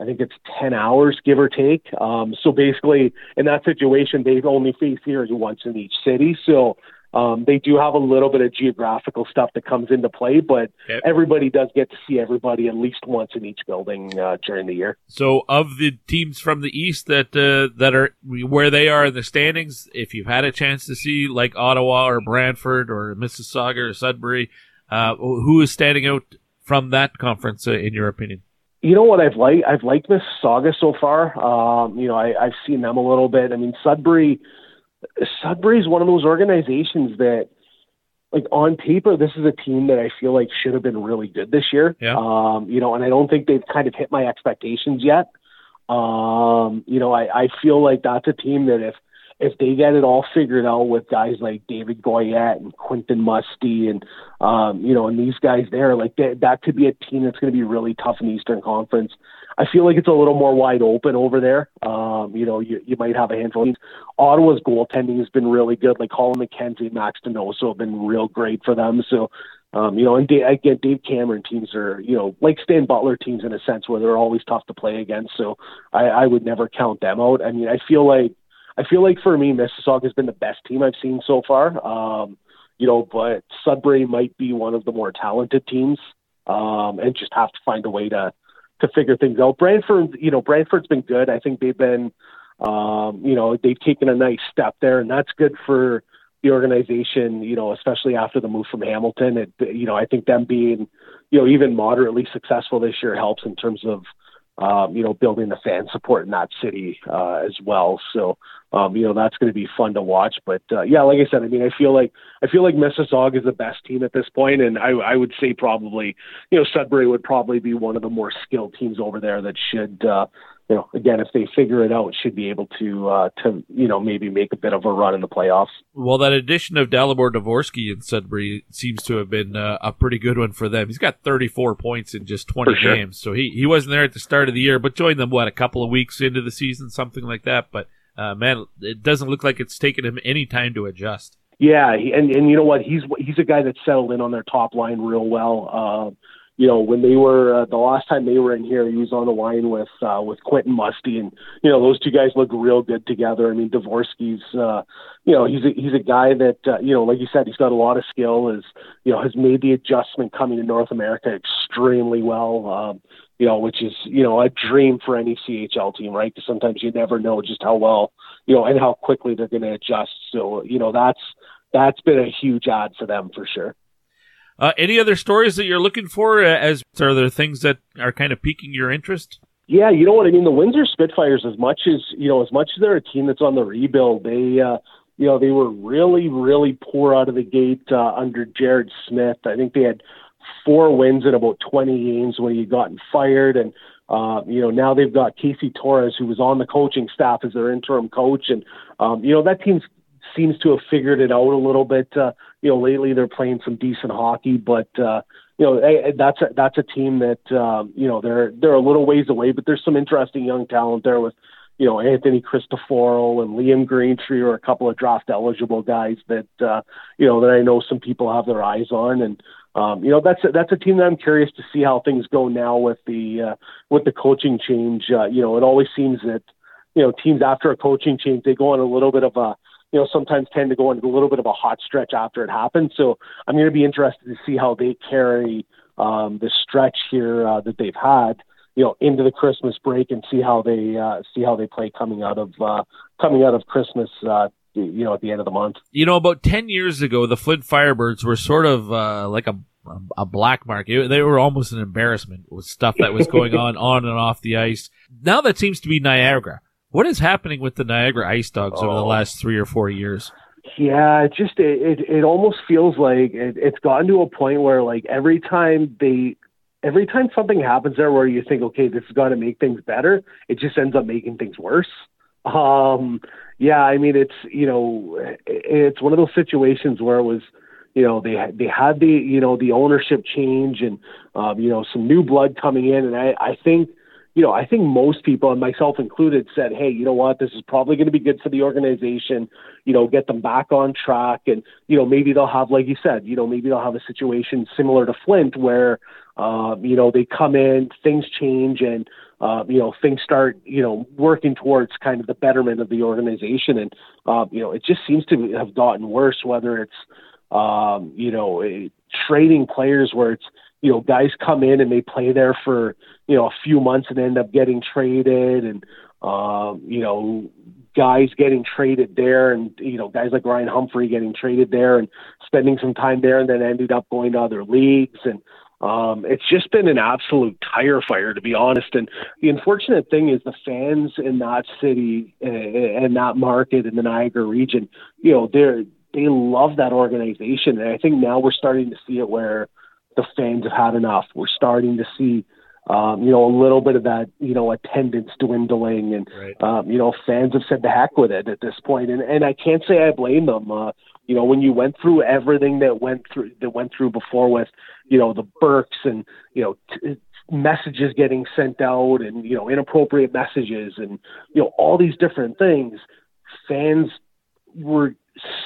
I think it's 10 hours, give or take. Um, so basically, in that situation, they've only faced Erie once in each city. So um, they do have a little bit of geographical stuff that comes into play, but Yep. everybody does get to see everybody at least once in each building uh, during the year. So, of the teams from the East that uh, that are where they are in the standings, if you've had a chance to see like Ottawa or Brantford or Mississauga or Sudbury, uh, who is standing out from that conference, uh, in your opinion? You know what I've liked? I've liked Mississauga so far. Um, you know, I, I've seen them a little bit. I mean, Sudbury, Sudbury is one of those organizations that, like on paper, this is a team that I feel like should have been really good this year. Yeah. Um, you know, and I don't think they've kind of hit my expectations yet. Um, you know, I, I feel like that's a team that if if they get it all figured out with guys like David Goyette and Quentin Musty and um, you know, and these guys there, like that, that could be a team that's going to be really tough in the Eastern Conference. I feel like it's a little more wide open over there. Um, you know, you, you might have a handful of teams. Ottawa's goaltending has been really good. Like Colin McKenzie, Max Donoso have been real great for them. So, um, you know, and Dave, again, Dave Cameron teams are, you know, like Stan Butler teams in a sense where they're always tough to play against. So I, I would never count them out. I mean, I feel like, I feel like for me, Mississauga has been the best team I've seen so far. Um, you know, but Sudbury might be one of the more talented teams, um, and just have to find a way to to figure things out. Brantford, you know, Brantford's been good. I think they've been, um, you know, they've taken a nice step there, and that's good for the organization. You know, especially after the move from Hamilton. It, you know, I think them being, you know, even moderately successful this year helps in terms of um, you know, building the fan support in that city uh, as well. So, um, you know, that's going to be fun to watch. But uh, yeah, like I said, I mean, I feel like I feel like Mississauga is the best team at this point, and I, I would say probably, you know, Sudbury would probably be one of the more skilled teams over there that should, uh, you know, again, if they figure it out, should be able to uh, to you know maybe make a bit of a run in the playoffs. Well, that addition of Dalibor Dvorsky in Sudbury seems to have been uh, a pretty good one for them. He's got 34 points in just 20 sure. games, so he he wasn't there at the start of the year, but joined them what a couple of weeks into the season, something like that. But uh, man, it doesn't look like it's taken him any time to adjust. Yeah, and and you know what? He's he's a guy that settled in on their top line real well. You know, when they were uh, the last time they were in here, he was on the line with uh, with Quentin Musty, and you know those two guys look real good together. I mean, Dvorsky's, uh, you know, he's a, he's a guy that uh, you know, like you said, he's got a lot of skill. Is you know has made the adjustment coming to North America extremely well. Um, you know, which is you know a dream for any CHL team, right? Because sometimes you never know just how well you know and how quickly they're going to adjust. So you know that's that's been a huge add for them for sure. Uh, any other stories that you're looking for? Uh, as are there things that are kind of piquing your interest? Yeah, you know what I mean. The Windsor Spitfires, as much as you know, as much as they're a team that's on the rebuild, they, uh, you know, they were really, really poor out of the gate uh, under Jerrod Smith. I think they had four wins in about 20 games when he gotten fired, and uh, you know now they've got Casey Torres, who was on the coaching staff as their interim coach, and um, you know that team's seems to have figured it out a little bit. Uh, you know, lately they're playing some decent hockey, but uh, you know that's a, that's a team that um, you know they're they're a little ways away, but there's some interesting young talent there with you know Anthony Cristoforo and Liam Greentree are a couple of draft eligible guys that uh, you know that I know some people have their eyes on, and um, you know that's a, that's a team that I'm curious to see how things go now with the uh, with the coaching change. Uh, you know, it always seems that you know teams after a coaching change they go on a little bit of a you know, sometimes tend to go into a little bit of a hot stretch after it happens. So I'm going to be interested to see how they carry um, the stretch here uh, that they've had, you know, into the Christmas break and see how they uh, see how they play coming out of uh, coming out of Christmas. Uh, you know, at the end of the month. You know, about ten years ago, the Flint Firebirds were sort of uh, like a a black mark. They were almost an embarrassment with stuff that was going [laughs] on on and off the ice. Now that seems to be Niagara. What is happening with the Niagara Ice Dogs oh. over the oh. last three or four years? Yeah, it just it it, it almost feels like it, it's gotten to a point where like every time they every time something happens there where you think okay this is going to make things better, it just ends up making things worse. Um, yeah, I mean it's you know it's one of those situations where it was you know they had they had the you know the ownership change and um, you know some new blood coming in and I I think you know, I think most people, and myself included, said, hey, you know what, this is probably going to be good for the organization, you know, get them back on track. And, you know, maybe they'll have, like you said, you know, maybe they'll have a situation similar to Flint where, um, you know, they come in, things change, and, uh, you know, things start, you know, working towards kind of the betterment of the organization. And, uh, you know, it just seems to have gotten worse, whether it's, um, you know, trading players where it's, you know, guys come in and they play there for, you know, a few months and end up getting traded and, um, you know, guys getting traded there and, you know, guys like Ryan Humphrey getting traded there and spending some time there and then ended up going to other leagues. And, um, it's just been an absolute tire fire, to be honest. And the unfortunate thing is the fans in that city uh, and that market in the Niagara region, you know, they're, they love that organization. And I think now we're starting to see it where, the fans have had enough. We're starting to see, um, you know, a little bit of that, you know, attendance dwindling, and right. um, you know, fans have said the heck with it at this point. And and I can't say I blame them. Uh, you know, when you went through everything that went through that went through before with, you know, the Burkes and you know. T- messages getting sent out and you know inappropriate messages and you know all these different things fans were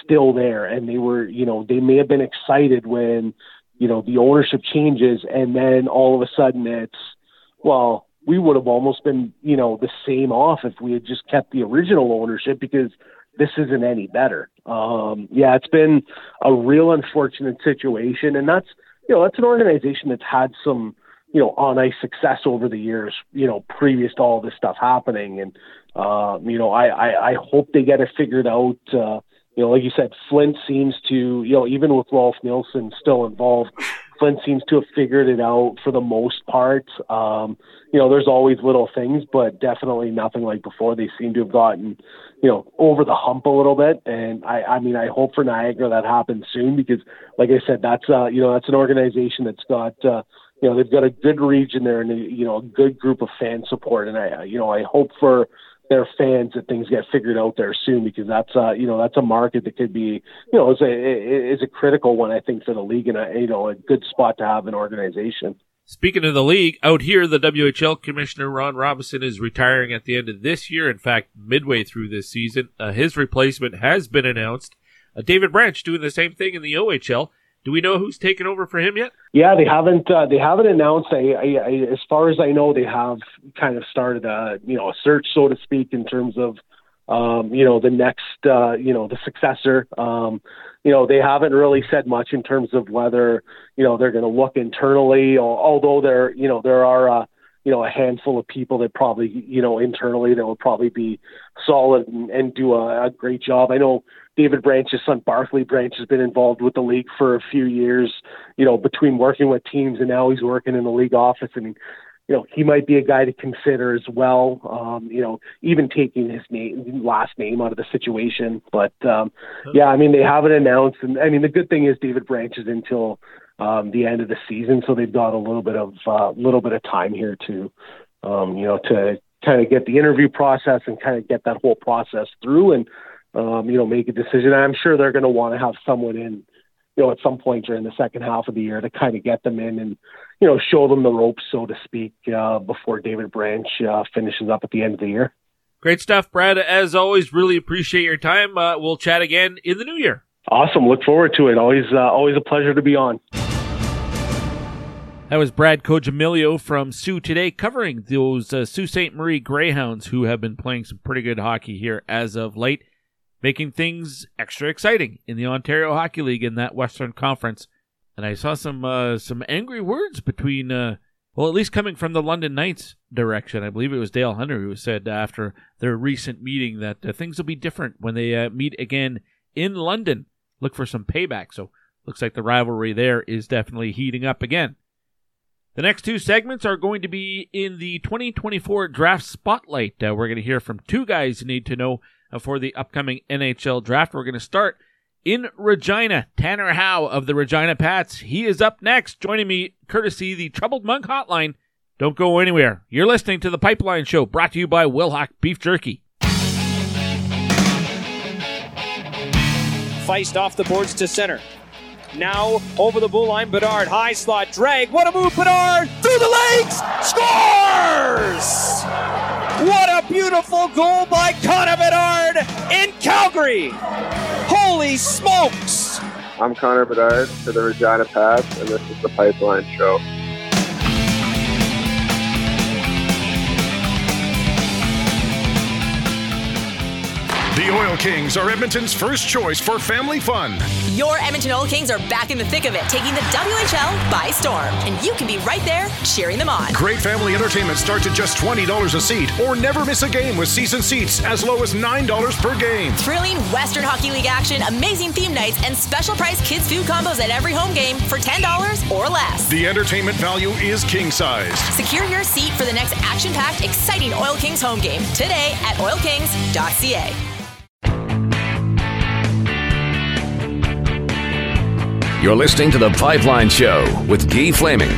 still there and they were you know they may have been excited when you know, the ownership changes and then all of a sudden it's, well, we would have almost been, you know, the same off if we had just kept the original ownership because this isn't any better. Um, yeah, it's been a real unfortunate situation. And that's, you know, that's an organization that's had some, you know, on ice success over the years, you know, previous to all this stuff happening. And, uh, you know, I, I, I hope they get it figured out. Uh, you know, like you said, Flint seems to, you know, even with Rolf Nilsen still involved, Flint seems to have figured it out for the most part. Um, you know, there's always little things, but definitely nothing like before. They seem to have gotten, you know, over the hump a little bit. And I, I mean, I hope for Niagara that happens soon because, like I said, that's, uh, you know, that's an organization that's got, uh, you know, they've got a good region there and, you know, a good group of fan support. And I, you know, I hope for, their fans that things get figured out there soon because that's uh you know that's a market that could be you know is a is a critical one I think for the league and a you know a good spot to have an organization. Speaking of the league, out here the WHL commissioner Ron Robinson is retiring at the end of this year. In fact, midway through this season, uh, his replacement has been announced. Uh, David Branch doing the same thing in the OHL. Do we know who's taken over for him yet? Yeah, they haven't. Uh, they haven't announced. I, I, I, as far as I know, they have kind of started a you know a search, so to speak, in terms of um, you know the next uh, you know the successor. Um, you know they haven't really said much in terms of whether you know they're going to look internally, or, although there you know there are. Uh, you know, a handful of people that probably, you know, internally that will probably be solid and, and do a, a great job. I know David Branch's son Barclay Branch has been involved with the league for a few years, you know, between working with teams and now he's working in the league office and you know, he might be a guy to consider as well. Um, you know, even taking his name last name out of the situation. But um yeah, I mean they haven't announced and I mean the good thing is David Branch is until um the end of the season, so they've got a little bit of a uh, little bit of time here to um, you know, to kind of get the interview process and kind of get that whole process through and um, you know, make a decision. I'm sure they're going to want to have someone in, you know, at some point during the second half of the year to kind of get them in and, you know, show them the ropes, so to speak, uh, before David Branch uh, finishes up at the end of the year. Great stuff, Brad. As always, really appreciate your time. Uh, we'll chat again in the new year. Awesome. Look forward to it. Always, uh, always a pleasure to be on. That was Brad Coccimiglio from Soo today, covering those uh, Sault Ste. Marie Greyhounds who have been playing some pretty good hockey here as of late making things extra exciting in the Ontario Hockey League in that Western Conference. And I saw some uh, some angry words between, uh, well, at least coming from the London Knights direction. I believe it was Dale Hunter who said after their recent meeting that uh, things will be different when they uh, meet again in London. Look for some payback. So looks like the rivalry there is definitely heating up again. The next two segments are going to be in the 2024 draft spotlight. Uh, we're going to hear from two guys you need to know Uh, for the upcoming NHL draft. We're going to start in Regina. Tanner Howe of the Regina Pats. He is up next, joining me courtesy the Troubled Monk Hotline. Don't go anywhere. You're listening to the Pipeline Show, brought to you by Wilhauk Beef Jerky. Feist off the boards to center. Now over the blue line, Bedard high slot drag. What a move, Bedard through the legs, scores! What a beautiful goal by Connor Bedard in Calgary! Holy smokes! I'm Connor Bedard for the Regina Pats, and this is the Pipeline Show. The Oil Kings are Edmonton's first choice for family fun. Your Edmonton Oil Kings are back in the thick of it, taking the WHL by storm. And you can be right there cheering them on. Great family entertainment starts at just $20 a seat, or never miss a game with season seats as low as $9 per game. Thrilling Western Hockey League action, amazing theme nights, and special price kids' food combos at every home game for $10 or less. The entertainment value is king sized. Secure your seat for the next action packed, exciting Oil Kings home game today at oilkings.ca. You're listening to The Pipeline Show with Guy Flaming.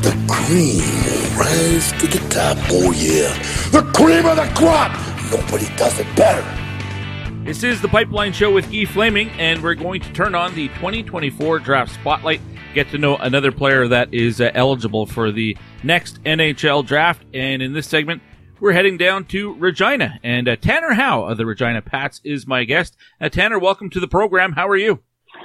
The cream will rise to the top. Oh, yeah. The cream of the crop. Nobody does it better. This is The Pipeline Show with Guy Flaming, and we're going to turn on the 2024 Draft Spotlight, get to know another player that is uh, eligible for the next NHL Draft. And in this segment, we're heading down to Regina, and uh, Tanner Howe of the Regina Pats is my guest. Uh, Tanner, welcome to the program. How are you?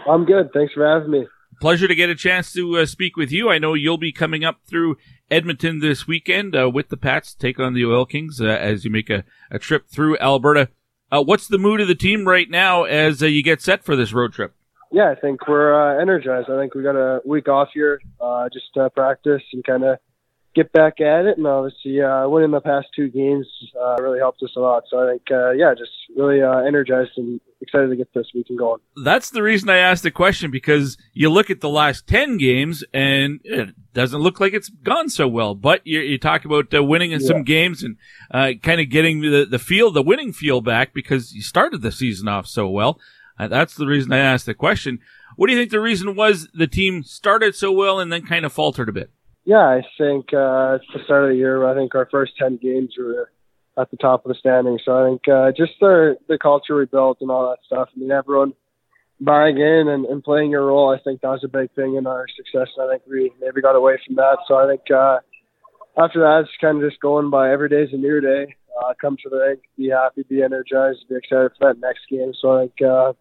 I'm good. Thanks for having me. Pleasure to get a chance to uh, speak with you. I know you'll be coming up through Edmonton this weekend uh, with the Pats to take on the Oil Kings uh, as you make a, a trip through Alberta. Uh, what's the mood of the team right now as uh, you get set for this road trip? Yeah, I think we're uh, energized. I think we got a week off here just to practice and kind of get back at it. And obviously, uh, winning the past two games uh, really helped us a lot. So I think, uh, yeah, just really uh, energized and excited to get this weekend going. That's the reason I asked the question because you look at the last 10 games and it doesn't look like it's gone so well. But you, you talk about uh, winning in yeah. some games and uh, kind of getting the, the feel, the winning feel back because you started the season off so well. Uh, that's the reason I asked the question. What do you think the reason was the team started so well and then kind of faltered a bit? Yeah, I think uh, at the start of the year, I think our first 10 games were at the top of the standings. So I think uh, just the, the culture we built and all that stuff. I mean, everyone buying in and, and playing your role, I think that was a big thing in our success. And I think we maybe got away from that. So I think uh, after that, it's kind of just going by every day is a new day. Uh, come to the rink, be happy, be energized, be excited for that next game. So I think uh,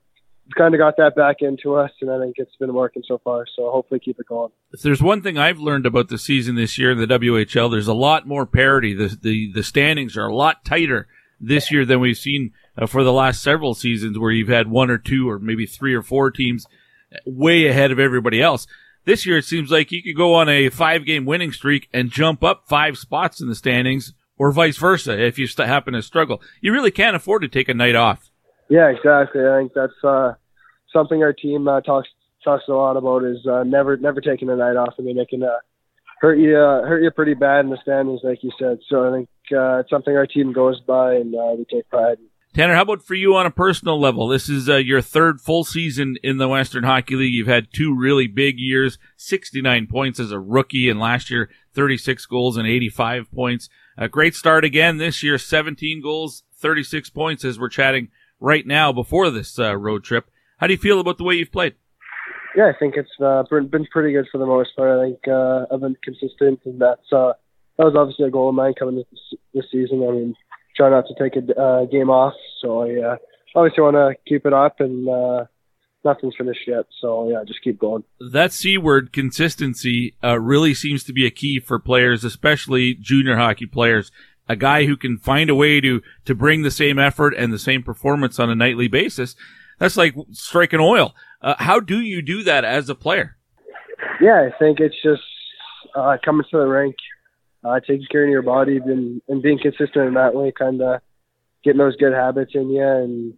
kind of got that back into us, and I think it's been working so far. So hopefully keep it going. If there's one thing I've learned about the season this year in the WHL, there's a lot more parity. The the, the standings are a lot tighter this year than we've seen uh, for the last several seasons, where you've had one or two or maybe three or four teams way ahead of everybody else. This year, it seems like you could go on a five game winning streak and jump up five spots in the standings, or vice versa if you st- happen to struggle. You really can't afford to take a night off. Yeah, exactly. I think that's uh, something our team uh, talks talks a lot about is uh, never never taking a night off. I mean, it can uh, hurt you uh, hurt you pretty bad in the standings, like you said. So I think uh, it's something our team goes by, and uh, we take pride. in. Tanner, how about for you on a personal level? This is uh, your third full season in the Western Hockey League. You've had two really big years, 69 points as a rookie, and last year, 36 goals and 85 points. A great start again this year, 17 goals, 36 points as we're chatting right now before this uh, road trip. How do you feel about the way you've played? Yeah, I think it's uh, been pretty good for the most part. I think uh, I've been consistent, and that's uh, that was obviously a goal of mine coming this, this season. I mean, try not to take a uh, game off, so I uh, obviously want to keep it up, and uh, nothing's finished yet. So yeah, just keep going. That c word, consistency, uh, really seems to be a key for players, especially junior hockey players a guy who can find a way to to bring the same effort and the same performance on a nightly basis. That's like striking oil. Uh, how do you do that as a player? Yeah, I think it's just uh, coming to the rink, uh, taking care of your body, and, and being consistent in that way, kind of getting those good habits in you. And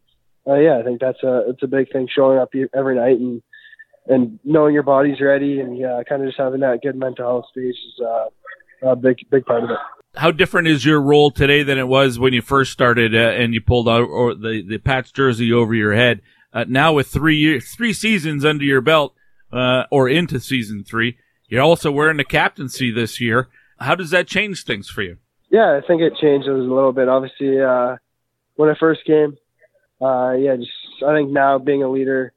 uh, yeah, I think that's a it's a big thing. Showing up every night and and knowing your body's ready, and yeah, kind of just having that good mental health space is uh, a big big part of it how different is your role today than it was when you first started uh, and you pulled out or the the Pats jersey over your head? Uh, now with three years, three seasons under your belt, uh, or into season three, you're also wearing the captaincy this year. How does that change things for you? Yeah, I think it changes a little bit. Obviously, uh, when I first came, uh, yeah, just I think now being a leader,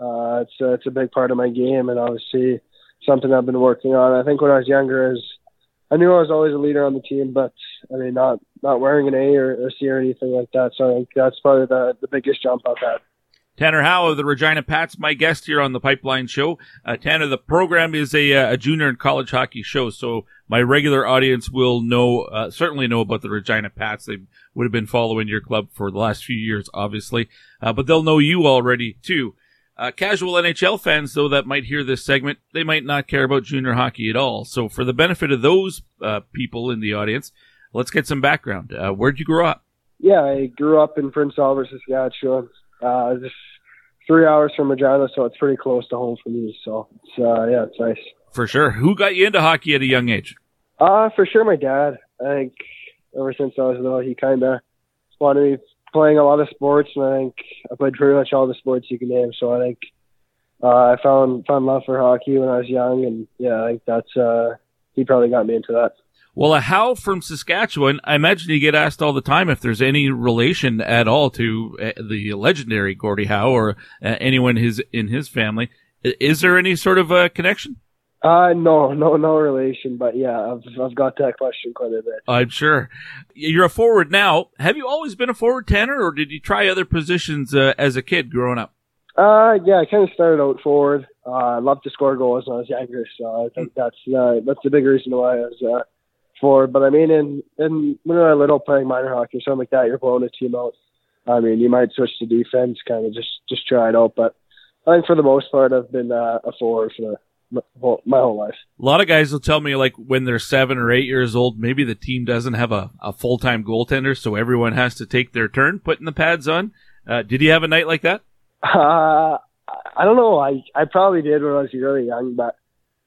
uh, it's it's a big part of my game, and obviously something I've been working on. I think when I was younger, as I knew I was always a leader on the team, but I mean, not not wearing an A or, or C or anything like that. So I think that's probably the the biggest jump I've had. Tanner Howe of the Regina Pats, my guest here on the Pipeline Show. Uh, Tanner, the program is a, uh, a junior and college hockey show, so my regular audience will know, uh, certainly know about the Regina Pats. They would have been following your club for the last few years, obviously, uh, but they'll know you already too. Uh, casual NHL fans, though, that might hear this segment, they might not care about junior hockey at all. So, for the benefit of those uh, people in the audience, let's get some background. Uh, where'd you grow up? Yeah, I grew up in Prince Albert, Saskatchewan. Uh, just three hours from Regina, so it's pretty close to home for me. So, it's, uh, yeah, it's nice. For sure. Who got you into hockey at a young age? Uh, for sure, my dad. I think ever since I was little, he kind of wanted me playing a lot of sports, and I think I played pretty much all the sports you can name. So I think uh, I found found love for hockey when I was young, and yeah, I think that's uh, he probably got me into that. Well, a Howe from Saskatchewan, I imagine you get asked all the time if there's any relation at all to uh, the legendary Gordie Howe or uh, anyone his in his family. Is there any sort of a connection? Uh, no, no, no relation, but yeah, I've, I've got that question quite a bit. I'm sure. You're a forward now. Have you always been a forward, Tanner, or did you try other positions uh, as a kid growing up? Uh, yeah, I kind of started out forward. Uh, I loved to score goals when I was younger, so I think that's uh, that's the big reason why I was uh, forward. But I mean, in in when I was little playing minor hockey or something like that, you're blowing a team out. I mean, you might switch to defense, kind of just just try it out. But I think for the most part, I've been uh, a forward for the my whole, my whole life. A lot of guys will tell me like when they're seven or eight years old, maybe the team doesn't have a, a full time goaltender, so everyone has to take their turn putting the pads on. Uh, did you have a night like that? Uh, I don't know. I I probably did when I was really young, but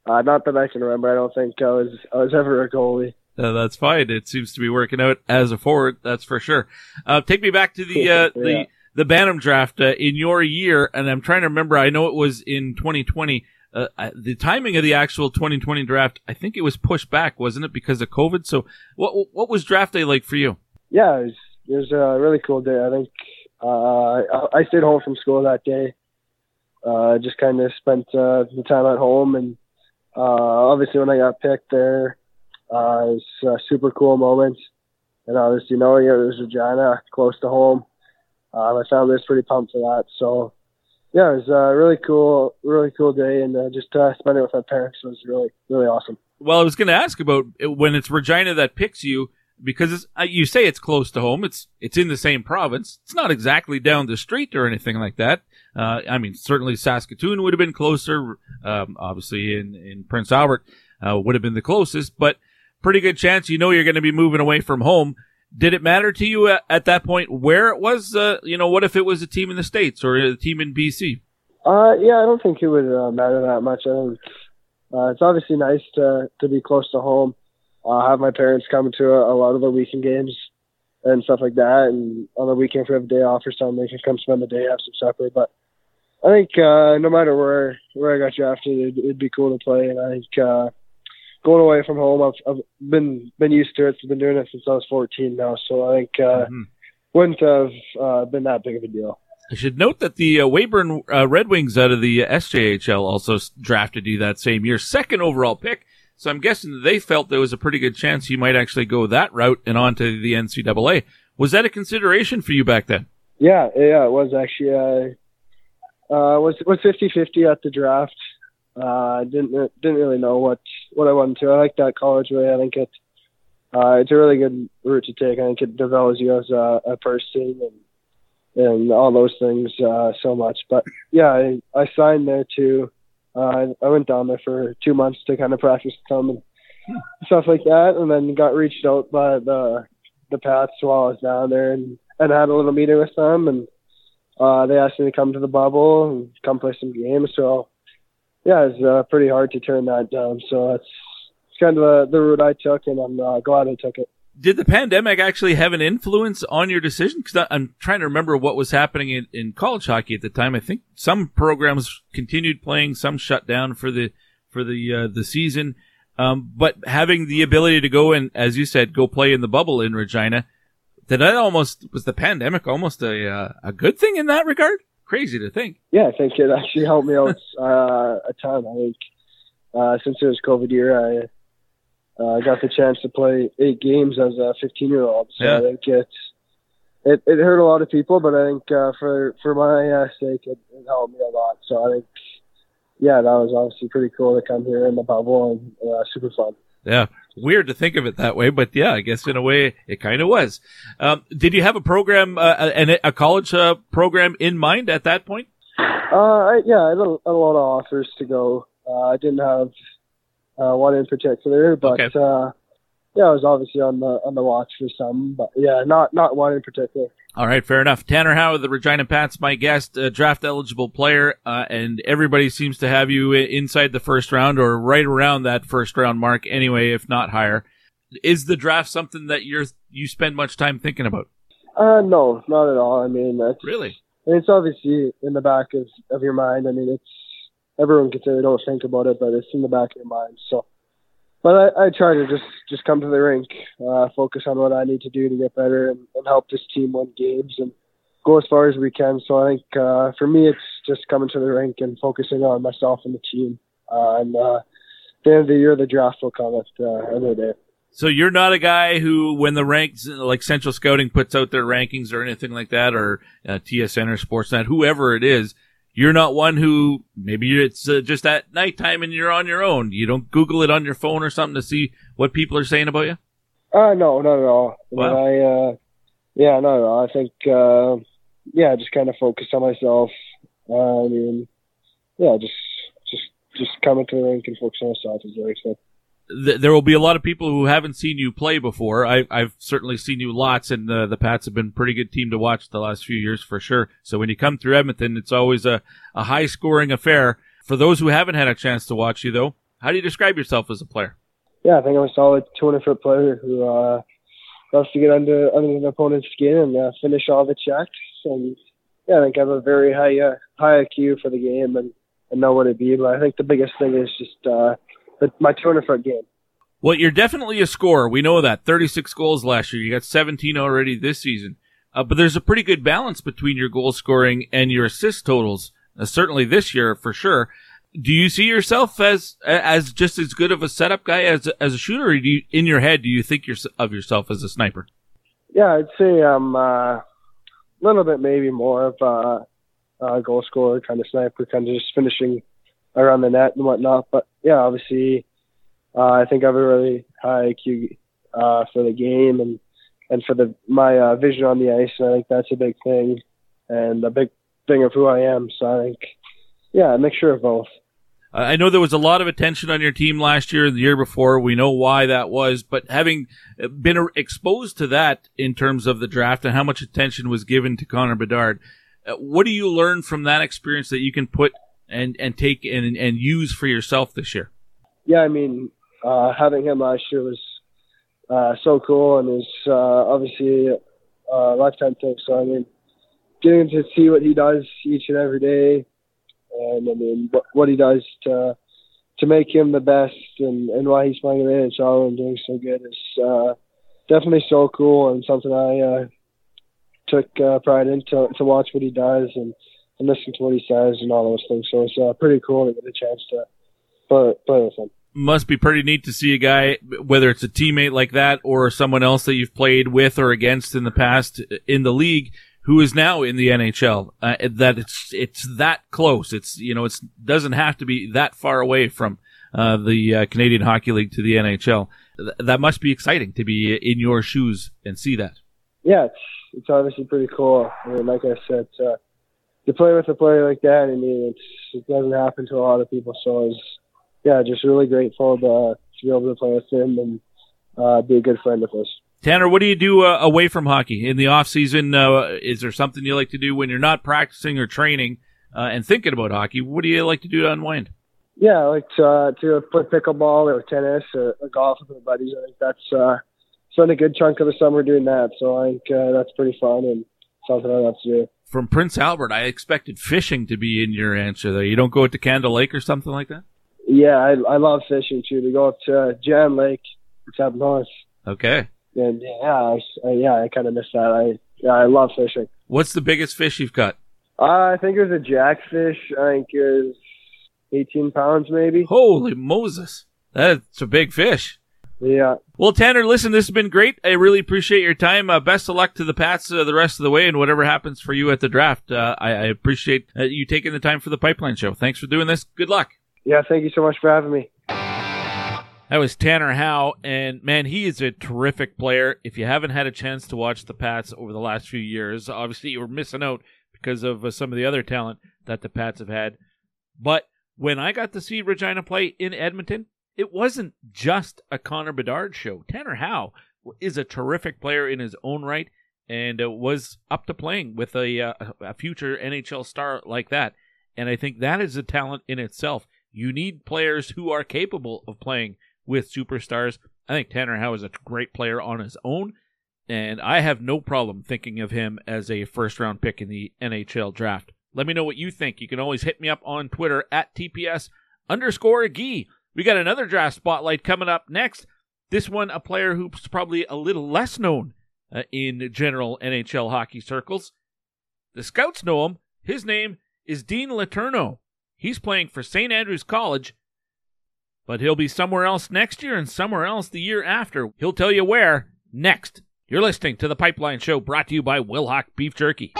uh, not that I can remember. I don't think I was I was ever a goalie. Uh, that's fine. It seems to be working out as a forward. That's for sure. Uh, take me back to the uh, [laughs] Yeah. the the Bantam draft uh, in your year, and I'm trying to remember. I know it was in 2020. Uh, the timing of the actual 2020 draft, I think it was pushed back, wasn't it, because of COVID? So, what what was draft day like for you? Yeah, it was, it was a really cool day. I think uh, I, I stayed home from school that day. Uh, just kind of spent uh, the time at home, and uh, obviously when I got picked there, uh, it was a super cool moment. And obviously knowing it was Regina, close to home, my family was pretty pumped for that. So yeah, it was a really cool, really cool day, and uh, just uh, spending it with my parents was really, really awesome. Well, I was going to ask about when it's Regina that picks you because uh, you say it's close to home. It's it's in the same province. It's not exactly down the street or anything like that. Uh, I mean, certainly Saskatoon would have been closer. Um, obviously, in in Prince Albert uh, would have been the closest, but pretty good chance you know you're going to be moving away from home. Did it matter to you at, at that point where it was? Uh, you know, what if it was a team in the states or a team in BC? Uh, yeah, I don't think it would uh, matter that much. I think uh, it's obviously nice to to be close to home. Uh, have my parents come to a, a lot of the weekend games and stuff like that. And on the weekend, if we have a day off or something, they can come spend the day, have some supper. But I think uh, no matter where where I got drafted, it'd, it'd be cool to play. And I think uh, going away from home, I've, I've been been used to it. I've been doing it since I was 14 now, so I think uh, wouldn't have uh, been that big of a deal. I should note that the uh, Weyburn uh, Red Wings out of the SJHL also drafted you that same year, second overall pick. So I'm guessing they felt there was a pretty good chance you might actually go that route and on to the NCAA. Was that a consideration for you back then? Yeah, yeah, it was actually. Uh, uh, was was 50 at the draft. Uh, didn't re- didn't really know what what I wanted to. I like that college way. I think it uh, it's a really good route to take. I think it develops you as a, a person and and all those things uh, so much. But yeah, I, I signed there too. Uh, I went down there for two months to kind of practice them and stuff like that, and then got reached out by the the Pats while I was down there and, and had a little meeting with them and uh, they asked me to come to the bubble and come play some games. So yeah, it's uh, pretty hard to turn that down. So that's it's kind of the, the route I took, and I'm uh, glad I took it. Did the pandemic actually have an influence on your decision? Because I'm trying to remember what was happening in, in college hockey at the time. I think some programs continued playing, some shut down for the for the uh, the season. Um, but having the ability to go and, as you said, go play in the bubble in Regina, did that almost was the pandemic almost a uh, a good thing in that regard? Crazy to think. Yeah, I think it actually helped me out [laughs] uh, a ton. I think uh, since it was COVID year, I uh, got the chance to play eight games as a 15 year old. So Yeah. I think it's it, it hurt a lot of people, but I think uh, for for my uh, sake, it, it helped me a lot. So I think yeah, that was obviously pretty cool to come here in the bubble and uh, super fun. Yeah, weird to think of it that way, but yeah, I guess in a way it kind of was. Um, did you have a program uh, and a college uh, program in mind at that point? Uh, yeah, I had a, a lot of offers to go. Uh, I didn't have uh, one in particular, but uh, yeah, I was obviously on the on the watch for some. But yeah, not not one in particular. All right, fair enough. Tanner Howe, the Regina Pats, my guest, uh, draft eligible player, uh, and everybody seems to have you inside the first round or right around that first round mark anyway, if not higher. Is the draft something that you're you spend much time thinking about? Uh, no, not at all. I mean, it's, Really? it's obviously in the back of, of your mind. I mean, it's everyone can say they don't think about it, but it's in the back of your mind. So, but I, I try to just just come to the rink, uh, focus on what I need to do to get better and, and help this team win games and go as far as we can. So I think uh, for me, it's just coming to the rink and focusing on myself and the team. Uh, and uh, at the end of the year, the draft will come at uh, end of the day. So you're not a guy who, when the ranks like Central Scouting puts out their rankings or anything like that, or uh, TSN or Sportsnet, whoever it is, you're not one who maybe it's uh, just at nighttime and you're on your own. You don't Google it on your phone or something to see what people are saying about you. Uh, no, not at all. I mean, I, uh, yeah, not at all. I think, uh, yeah, just kind of focus on myself. Uh, I mean, yeah, just, just just coming to the rink and focusing on stuff is very exciting. Th- there will be a lot of people who haven't seen you play before. I, I've certainly seen you lots, and uh, the Pats have been a pretty good team to watch the last few years for sure. So when you come through Edmonton, it's always a, a high scoring affair. For those who haven't had a chance to watch you, though, how do you describe yourself as a player? Yeah, I think I'm a solid 200 foot player who uh, loves to get under under the opponent's skin and uh, finish all the checks. And yeah, I think I have a very high uh, high IQ for the game and, and know what it be. But I think the biggest thing is just uh, the, my 200 foot game. Well, you're definitely a scorer. We know that. 36 goals last year. You got 17 already this season. Uh, but there's a pretty good balance between your goal scoring and your assist totals. Uh, certainly this year, for sure. Do you see yourself as as just as good of a setup guy as as a shooter? Or do you, in your head, do you think you're, of yourself as a sniper? Yeah, I'd say I'm uh, a little bit maybe more of a, a goal scorer, kind of sniper, kind of just finishing around the net and whatnot. But yeah, obviously uh, I think I have a really high IQ uh, for the game and and for the my uh, vision on the ice. And I think that's a big thing and a big thing of who I am. So I think, yeah, a mixture of both. I know there was a lot of attention on your team last year and the year before. We know why that was, but having been exposed to that in terms of the draft and how much attention was given to Connor Bedard, uh, what do you learn from that experience that you can put and, and take and, and use for yourself this year? Yeah, I mean, uh, having him last year was uh, so cool and is uh, obviously a lifetime thing. So I mean, getting to see what he does each and every day, and I mean what, he does to to make him the best, and, and why he's playing in the NHL and doing so good is uh, definitely so cool and something I uh, took uh, pride in to, to watch what he does and, and listen to what he says and all those things. So it's uh, pretty cool to get a chance to play, play with him must be pretty neat to see a guy, whether it's a teammate like that or someone else that you've played with or against in the past in the league, who is now in the NHL. Uh, that it's it's that close. It's you know it doesn't have to be that far away from uh, the uh, Canadian Hockey League to the NHL. Th- that must be exciting to be in your shoes and see that. Yeah, it's it's obviously pretty cool. I mean, like I said, uh, to play with a player like that, I mean, it's it doesn't happen to a lot of people. So it's yeah, just really grateful to, to be able to play with him and uh, be a good friend of us. Tanner, what do you do uh, away from hockey in the off season? Uh, is there something you like to do when you're not practicing or training uh, and thinking about hockey? What do you like to do to unwind? Yeah, I like to, uh, to play pickleball or tennis or, or golf with my buddies. I think that's uh, spent a good chunk of the summer doing that. So I think uh, that's pretty fun and something I love to do. From Prince Albert, I expected fishing to be in your answer there. You don't go to Candle Lake or something like that? Yeah, I I love fishing too. To go up to uh, Jan Lake, it's up north. Okay. And yeah, I, I yeah, I kind of miss that. I yeah, I love fishing. What's the biggest fish you've caught? Uh, I think it was a jackfish. I think it was 18 pounds, maybe. Holy Moses, that's a big fish. Yeah. Well, Tanner, listen, this has been great. I really appreciate your time. Uh, best of luck to the Pats uh, the rest of the way and whatever happens for you at the draft. Uh, I, I, appreciate uh, you taking the time for the Pipeline Show. Thanks for doing this. Good luck. Yeah, thank you so much for having me. That was Tanner Howe, and man, he is a terrific player. If you haven't had a chance to watch the Pats over the last few years, obviously you were missing out because of uh, some of the other talent that the Pats have had. But when I got to see Regina play in Edmonton, it wasn't just a Connor Bedard show. Tanner Howe is a terrific player in his own right and uh, was up to playing with a, uh, a future NHL star like that. And I think that is a talent in itself. You need players who are capable of playing with superstars. I think Tanner Howe is a great player on his own, and I have no problem thinking of him as a first round pick in the NHL draft. Let me know what you think. You can always hit me up on Twitter at TPS underscore Gee. We got another draft spotlight coming up next. This one, a player who's probably a little less known uh, in general NHL hockey circles. The scouts know him. His name is Dean Letourneau. He's playing for St. Andrews College, but he'll be somewhere else next year and somewhere else the year after. He'll tell you where next. You're listening to the Pipeline Show brought to you by Wilhauk Beef Jerky.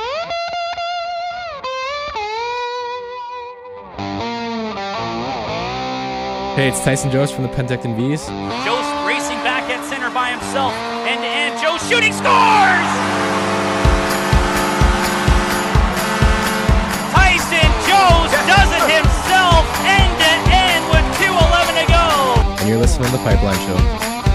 Hey, it's Tyson Jost from the Penticton Vees. Jost racing back at center by himself. End to end. Jost shooting scores! Tyson Jost does it himself end to end. with 2.11 to go. And you're listening to the Pipeline Show.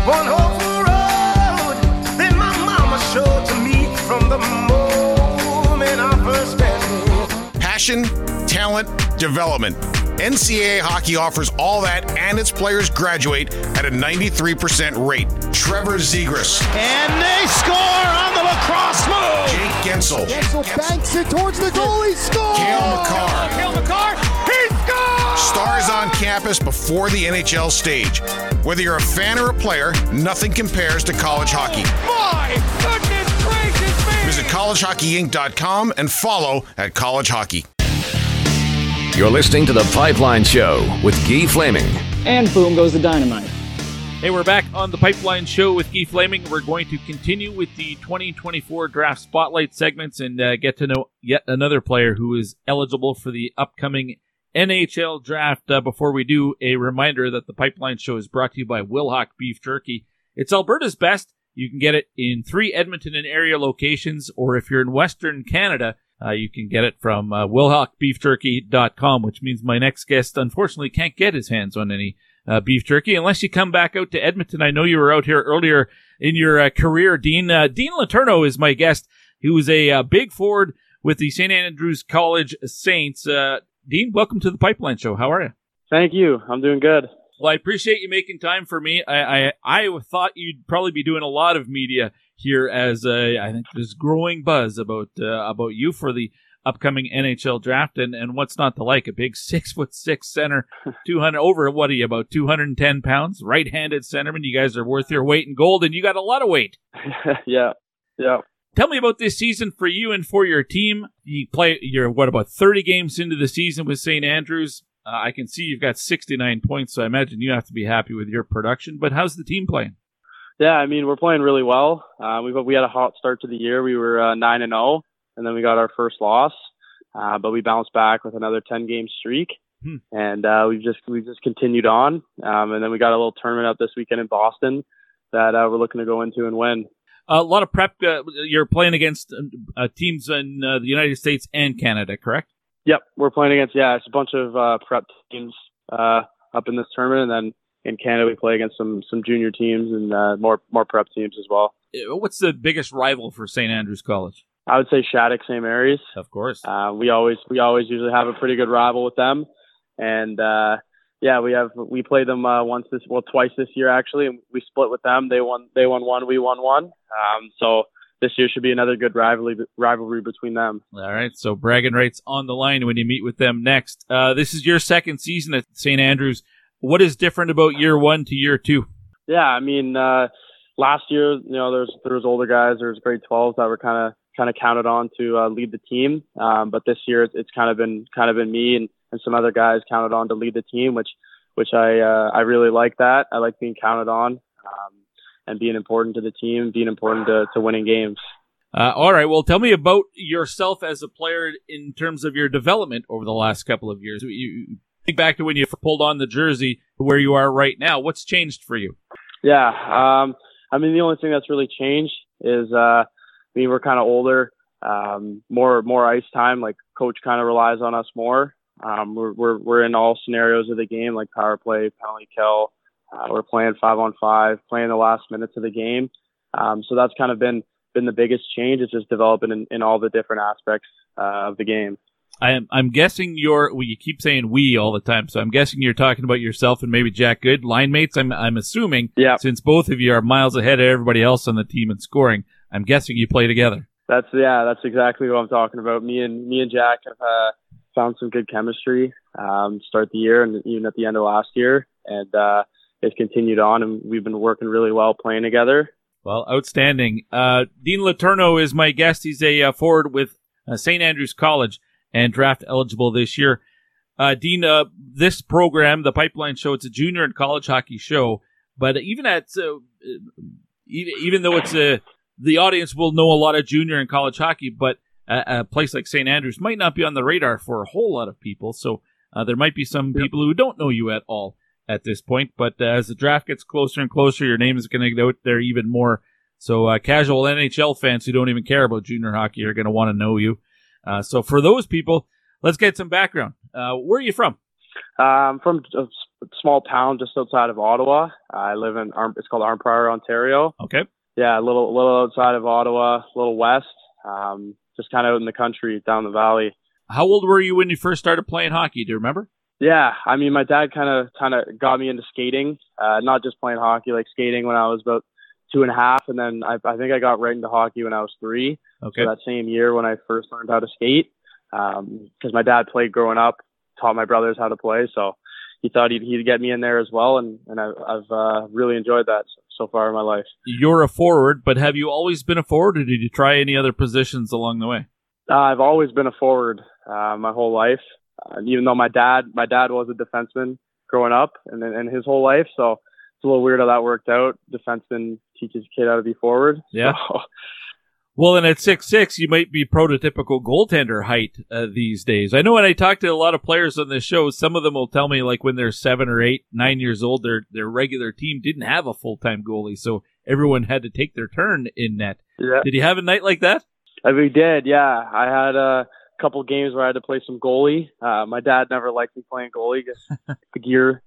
One hopeful road that my mama showed to me from the moment I first met. Passion, talent, development. NCAA hockey offers all that, and its players graduate at a 93% rate. Trevor Zegras. And they score on the lacrosse move. Jake Guentzel. Gensel banks it towards the goal. He scores. Cale Makar. Cale Makar. He scores. Stars on campus before the NHL stage. Whether you're a fan or a player, nothing compares to college hockey. My goodness gracious me. Visit collegehockeyinc.com and follow at college hockey. You're listening to The Pipeline Show with Guy Flaming. And boom goes the dynamite. Hey, we're back on the Pipeline Show with Guy Flaming. We're going to continue with the 2024 Draft Spotlight segments and uh, get to know yet another player who is eligible for the upcoming NHL Draft. Uh, before we do, a reminder that the Pipeline Show is brought to you by Wilhauk Beef Jerky. It's Alberta's best. You can get it in three Edmonton and area locations, or if you're in Western Canada, uh, you can get it from uh, WilhaukBeefJerky.com, which means my next guest unfortunately can't get his hands on any uh, beef jerky unless you come back out to Edmonton. I know you were out here earlier in your uh, career, Dean. Uh, Dean Letourneau is my guest. He was a uh, big forward with the St. Andrews College Saints. Uh, Dean, welcome to the Pipeline Show. How are you? Thank you. I'm doing good. Well, I appreciate you making time for me. I I, I thought you'd probably be doing a lot of media here, as uh, I think there's growing buzz about uh, about you for the upcoming NHL draft, and, and what's not to like? A big [laughs] six foot six center, [laughs] two hundred over what are you about two hundred and ten pounds, right handed centerman. You guys are worth your weight in gold, and you got a lot of weight. [laughs] yeah, yeah. Tell me about this season for you and for your team. You play, you're what about 30 games into the season with St. Andrews? Uh, I can see you've got 69 points, so I imagine you have to be happy with your production. But how's the team playing? Yeah, I mean we're playing really well. Uh, we we had a hot start to the year. We were uh, nine and zero, and then we got our first loss. Uh, but we bounced back with another 10 game streak, hmm. and uh, we've just we've just continued on. Um, and then we got a little tournament up this weekend in Boston that uh, we're looking to go into and win. a lot of prep. Uh, you're playing against uh, teams in uh, the United States and Canada, correct? Yep, we're playing against yeah, it's a bunch of uh, prep teams uh, up in this tournament, and then in Canada we play against some some junior teams and uh, more more prep teams as well. What's the biggest rival for St. Andrews College? I would say Shattuck St. Mary's. Of course. Uh, we always we always usually have a pretty good rival with them, and uh, yeah, we have we played them uh, once this well twice this year actually, and we split with them. They won they won one, we won one. Um, so this year should be another good rivalry rivalry between them. All right, so bragging rights on the line when you meet with them next. Uh, this is your second season at St. Andrews. What is different about year one to year two? Yeah, I mean, uh, last year, you know, there's there's older guys, there's grade 12s that were kind of kind of counted on to uh, lead the team. Um, but this year, it's, it's kind of been kind of been me and, and some other guys counted on to lead the team, which which I uh, I really like that. I like being counted on um, and being important to the team, being important to, to winning games. Uh, all right. Well, tell me about yourself as a player in terms of your development over the last couple of years. You think back to when you pulled on the jersey to where you are right now. What's changed for you? Yeah. Um, I mean, the only thing that's really changed is, uh, I mean, we're kind of older, um, more, more ice time. Like coach kind of relies on us more. Um, we're, we're, we're in all scenarios of the game, like power play, penalty kill. Uh, we're playing five on five, playing the last minutes of the game. Um, so that's kind of been, been the biggest change. It's just developing in, in all the different aspects uh, of the game. I'm I'm guessing you're. Well, you keep saying we all the time, so I'm guessing you're talking about yourself and maybe Jack Good, line mates. I'm I'm assuming. Yeah. Since both of you are miles ahead of everybody else on the team in scoring, I'm guessing you play together. That's yeah. That's exactly what I'm talking about. Me and me and Jack have uh, found some good chemistry. Um, start the year and even at the end of last year, and uh, it's continued on, and we've been working really well playing together. Well, outstanding. Uh, Dean Letourneau is my guest. He's a uh, forward with uh, St. Andrews College and draft eligible this year. Uh, Dean, uh, this program, the Pipeline Show, it's a junior and college hockey show, but even at uh, even, even though it's a the audience will know a lot of junior and college hockey, but a, a place like St. Andrews might not be on the radar for a whole lot of people. So uh, there might be some yep. people who don't know you at all at this point. But uh, as the draft gets closer and closer, your name is going to get out there even more. So uh, casual NHL fans who don't even care about junior hockey are going to want to know you. Uh, so for those people, let's get some background. Uh, where are you from? I'm from a small town just outside of Ottawa. I live in Arm. It's called Arnprior, Ontario. Okay. Yeah, a little little outside of Ottawa, a little west. Um, just kind of out in the country, down the valley. How old were you when you first started playing hockey? Do you remember? Yeah, I mean, my dad kind of kind of got me into skating, uh, not just playing hockey, like skating when I was about two and a half, and then I, I think I got right into hockey when I was three. Okay. So that same year when I first learned how to skate, because my dad played growing up, taught my brothers how to play, so he thought he'd, he'd get me in there as well, and and I, I've uh, really enjoyed that so far in my life. You're a forward, but have you always been a forward, or did you try any other positions along the way? Uh, I've always been a forward uh, my whole life, uh, even though my dad my dad was a defenseman growing up and and his whole life, so it's a little weird how that worked out. Defenseman teaches a kid how to be forward. Yeah. So, Well, and at six six, you might be prototypical goaltender height uh, these days. I know when I talk to a lot of players on this show, some of them will tell me like when they're seven or eight, nine years old, their their regular team didn't have a full time goalie, so everyone had to take their turn in net. Yeah. Did you have a night like that? Uh, we did, yeah. I had a couple games where I had to play some goalie. Uh, my dad never liked me playing goalie because [laughs] the gear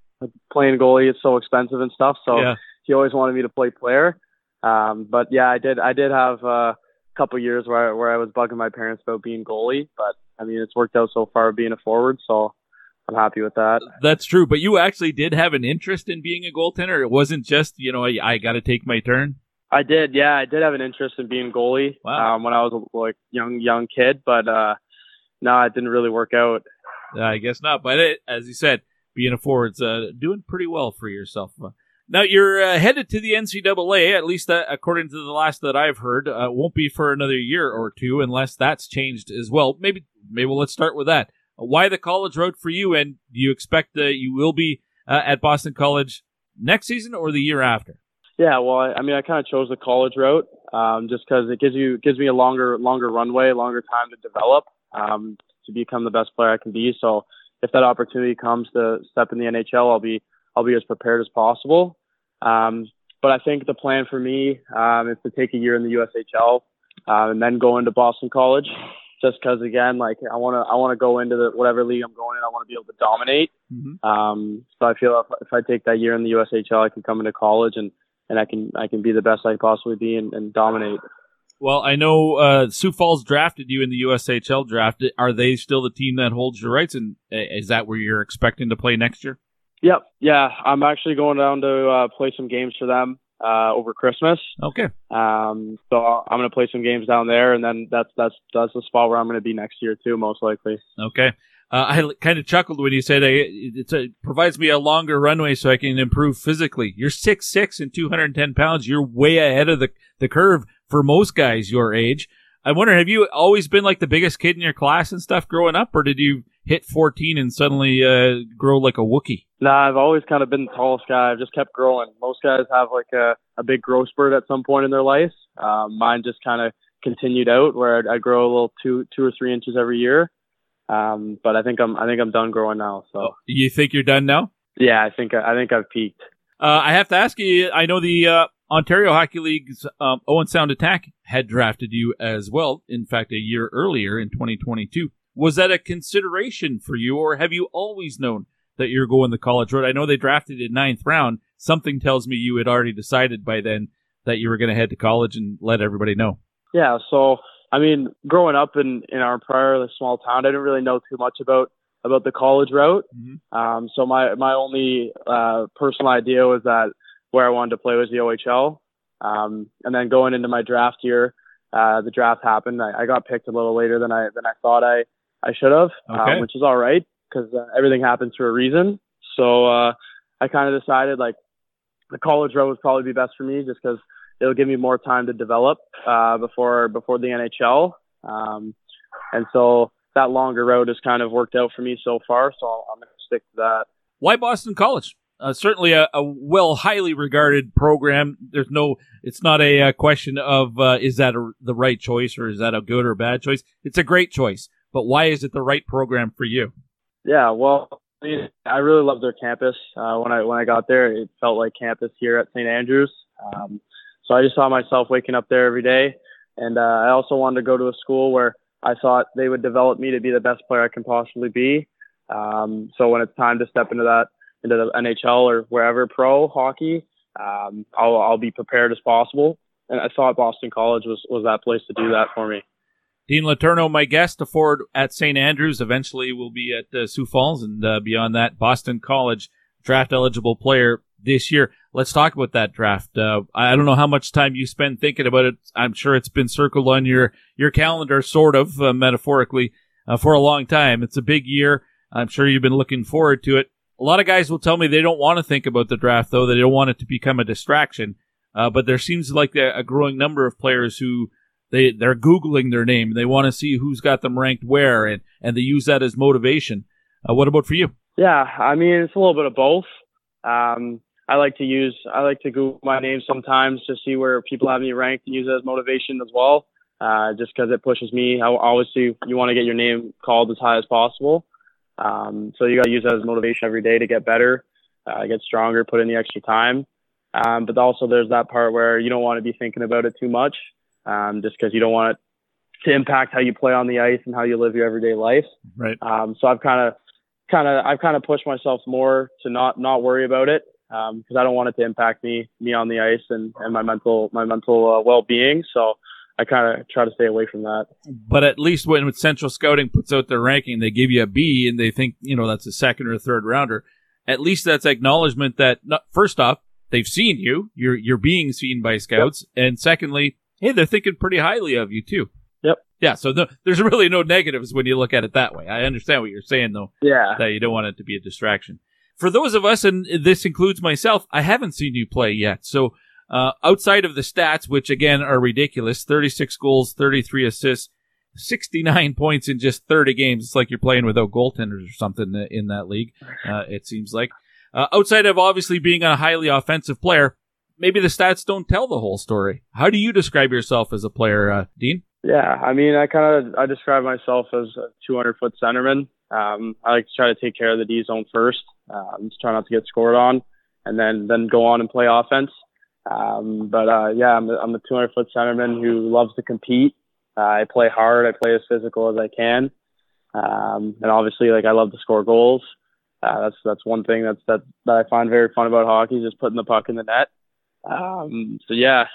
playing goalie is so expensive and stuff. So Yeah. he always wanted me to play player. Um, but yeah, I did. I did have uh, couple years where I, where I was bugging my parents about being goalie. But I mean, it's worked out so far being a forward. So I'm happy with that. That's true, but you actually did have an interest in being a goaltender. It wasn't just you know I, I got to take my turn. I did, yeah, I did have an interest in being goalie Wow. um, when I was a like young young kid, but uh, no, it didn't really work out. Uh, I guess not, but it, as you said, being a forward's uh, doing pretty well for yourself. Now you're uh, headed to the NCAA, at least uh, according to the last that I've heard. Uh, won't be for another year or two, unless that's changed as well. Maybe, maybe let's start with that. Why the college route for you, and do you expect uh, you will be uh, at Boston College next season or the year after? Yeah, well, I, I mean, I kind of chose the college route um, just because it gives you gives me a longer longer runway, longer time to develop um, to become the best player I can be. So if that opportunity comes to step in the NHL, I'll be I'll be as prepared as possible. Um, but I think the plan for me um, is to take a year in the USHL uh, and then go into Boston College. Just because, again, like I want to, I want to go into the whatever league I'm going in. I want to be able to dominate. Um, so I feel if, if I take that year in the USHL, I can come into college and and I can I can be the best I can possibly be and, and dominate. Well, I know uh, Sioux Falls drafted you in the USHL draft. Are they still the team that holds your rights, and uh, is that where you're expecting to play next year? Yep, yeah, I'm actually going down to uh, play some games for them uh, over Christmas. Okay. Um, so I'm going to play some games down there, and then that's that's that's the spot where I'm going to be next year too, most likely. Okay. Uh, I kind of chuckled when you said it, it provides me a longer runway so I can improve physically. You're six six and 210 pounds. You're way ahead of the, the curve for most guys your age. I wonder, have you always been like the biggest kid in your class and stuff growing up, or did you hit 14 and suddenly uh, grow like a Wookie? Nah, I've always kind of been the tallest guy. I've just kept growing. Most guys have like a, a big growth spurt at some point in their life. Um, mine just kind of continued out where I'd, I'd grow a little two two or three inches every year. Um, but I think I'm I think I'm done growing now. So You think you're done now? yeah, I think I think I've peaked. Uh, I have to ask you. I know the uh, Ontario Hockey League's um, Owen Sound Attack had drafted you as well. In fact, a year earlier in 2022. Was that a consideration for you, or have you always known that you're going the college road? I know they drafted in ninth round. Something tells me you had already decided by then that you were going to head to college and let everybody know. Yeah, so I mean, growing up in in Arnprior small town, I didn't really know too much about about the college route. Um, so my my only uh, personal idea was that where I wanted to play was the OHL. Um, and then going into my draft year, uh, the draft happened. I, I got picked a little later than I than I thought I I should have, Okay. um, which is all right because uh, everything happens for a reason. So uh, I kind of decided like the college route would probably be best for me just because it'll give me more time to develop uh, before before the NHL. Um, and so that longer road has kind of worked out for me so far. So I'm going to stick to that. Why Boston College? Uh, certainly a, a well, highly regarded program. There's no, it's not a, uh question of uh, is that a, the right choice or is that a good or bad choice. It's a great choice, but why is it the right program for you? Yeah, well, I, really love their campus. Uh, when I when I got there, it felt like campus here at St. Andrews. Um, so I just saw myself waking up there every day, and uh, I also wanted to go to a school where I thought they would develop me to be the best player I can possibly be. Um, so when it's time to step into that into the NHL or wherever pro hockey, um, I'll I'll be prepared as possible. And I thought Boston College was was that place to do that for me. Dean Letourneau, my guest, a forward at St. Andrews, eventually will be at uh, Sioux Falls, and uh, beyond that, Boston College draft eligible player this year. Let's talk about that draft. Uh, I don't know how much time you spend thinking about it. I'm sure it's been circled on your your calendar, sort of uh, metaphorically, uh, for a long time. It's a big year. I'm sure you've been looking forward to it. A lot of guys will tell me they don't want to think about the draft, though. They don't want it to become a distraction. Uh, but there seems like a, a growing number of players who they they're googling their name. They want to see who's got them ranked where, and and they use that as motivation. Uh, what about for you? Yeah, I mean it's a little bit of both. Um, I like to use I like to Google my name sometimes to see where people have me ranked and use it as motivation as well. Uh, just because it pushes me. I always see you want to get your name called as high as possible. Um, so you got to use that as motivation every day to get better, uh, get stronger, put in the extra time. Um, but also there's that part where you don't want to be thinking about it too much, um, just because you don't want it to impact how you play on the ice and how you live your everyday life. Right. Um, so I've kind of, kind of, I've kind of pushed myself more to not not worry about it because um, I don't want it to impact me me on the ice and, and my mental my mental uh, well being. So I kind of try to stay away from that. But at least when Central Scouting puts out their ranking, they give you a B, and they think you know that's a second or third rounder. At least that's acknowledgement that not, first off they've seen you, you're you're being seen by scouts, yep. and secondly, hey, they're thinking pretty highly of you too. Yep. Yeah. So no, there's really no negatives when you look at it that way. I understand what you're saying though. Yeah. That you don't want it to be a distraction. For those of us, and this includes myself, I haven't seen you play yet. So uh, outside of the stats, which again are ridiculous 36 goals, 33 assists, 69 points in just 30 games. It's like you're playing without goaltenders or something in that league, uh, it seems like. Uh, outside of obviously being a highly offensive player, maybe the stats don't tell the whole story. How do you describe yourself as a player, uh, Dean? Yeah, I mean, I kind of I describe myself as a 200 foot centerman. Um, I like to try to take care of the D zone first. Um, just try not to get scored on, and then then go on and play offense. Um, but uh, yeah, I'm a, I'm a 200 foot centerman who loves to compete. Uh, I play hard. I play as physical as I can, um, and obviously, like I love to score goals. Uh, that's that's one thing that's that that I find very fun about hockey just putting the puck in the net. Um, so yeah.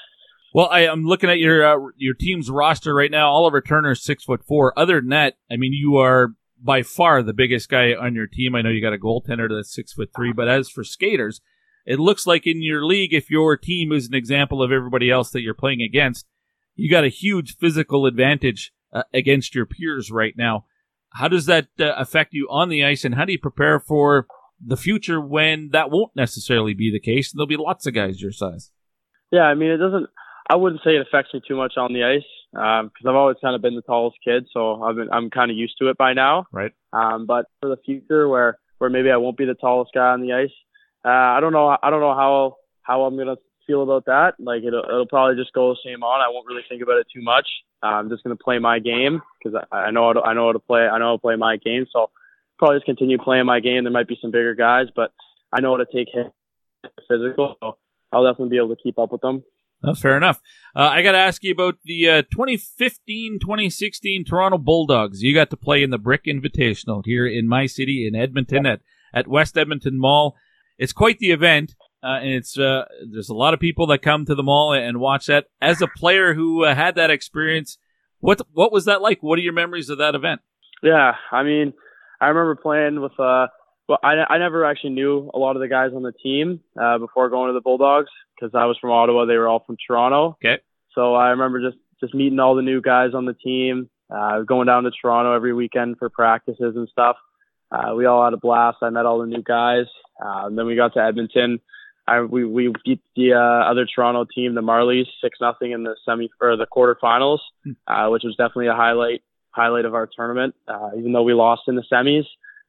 Well, I, am looking at your uh, your team's roster right now. Oliver Turner's six foot four. Other than that, I mean, you are by far the biggest guy on your team. I know you got a goaltender that's six foot three, but as for skaters, it looks like in your league, if your team is an example of everybody else that you're playing against, you got a huge physical advantage uh, against your peers right now. How does that uh, affect you on the ice, and how do you prepare for the future when that won't necessarily be the case? And there'll be lots of guys your size. Yeah, I mean, it doesn't. I wouldn't say it affects me too much on the ice because um, I've always kind of been the tallest kid, so I've been, I'm kind of used to it by now. Right. Um, but for the future, where where maybe I won't be the tallest guy on the ice, uh, I don't know. I don't know how how I'm gonna feel about that. Like it'll it'll probably just go the same on. I won't really think about it too much. Uh, I'm just gonna play my game because I, I know how to, I know how to play. I know how to play my game. So probably just continue playing my game. There might be some bigger guys, but I know how to take hit physical. So I'll definitely be able to keep up with them. That's fair enough. Uh, I got to ask you about the uh, 2015-2016 Toronto Bulldogs. You got to play in the Brick Invitational here in my city in Edmonton at, at West Edmonton Mall. It's quite the event, uh, and it's uh, there's a lot of people that come to the mall and watch that. As a player who uh, had that experience, what what was that like? What are your memories of that event? Yeah, I mean, I remember playing with. Uh, well, I I never actually knew a lot of the guys on the team uh, before going to the Bulldogs because I was from Ottawa. They were all from Toronto. Okay. So I remember just just meeting all the new guys on the team, uh, going down to Toronto every weekend for practices and stuff. Uh, we all had a blast. I met all the new guys. Uh, and then we got to Edmonton. I, we we beat the uh, other Toronto team, the Marlies, six nothing in the semi or the quarterfinals, Hmm. uh, which was definitely a highlight highlight of our tournament. Uh, even though we lost in the semis,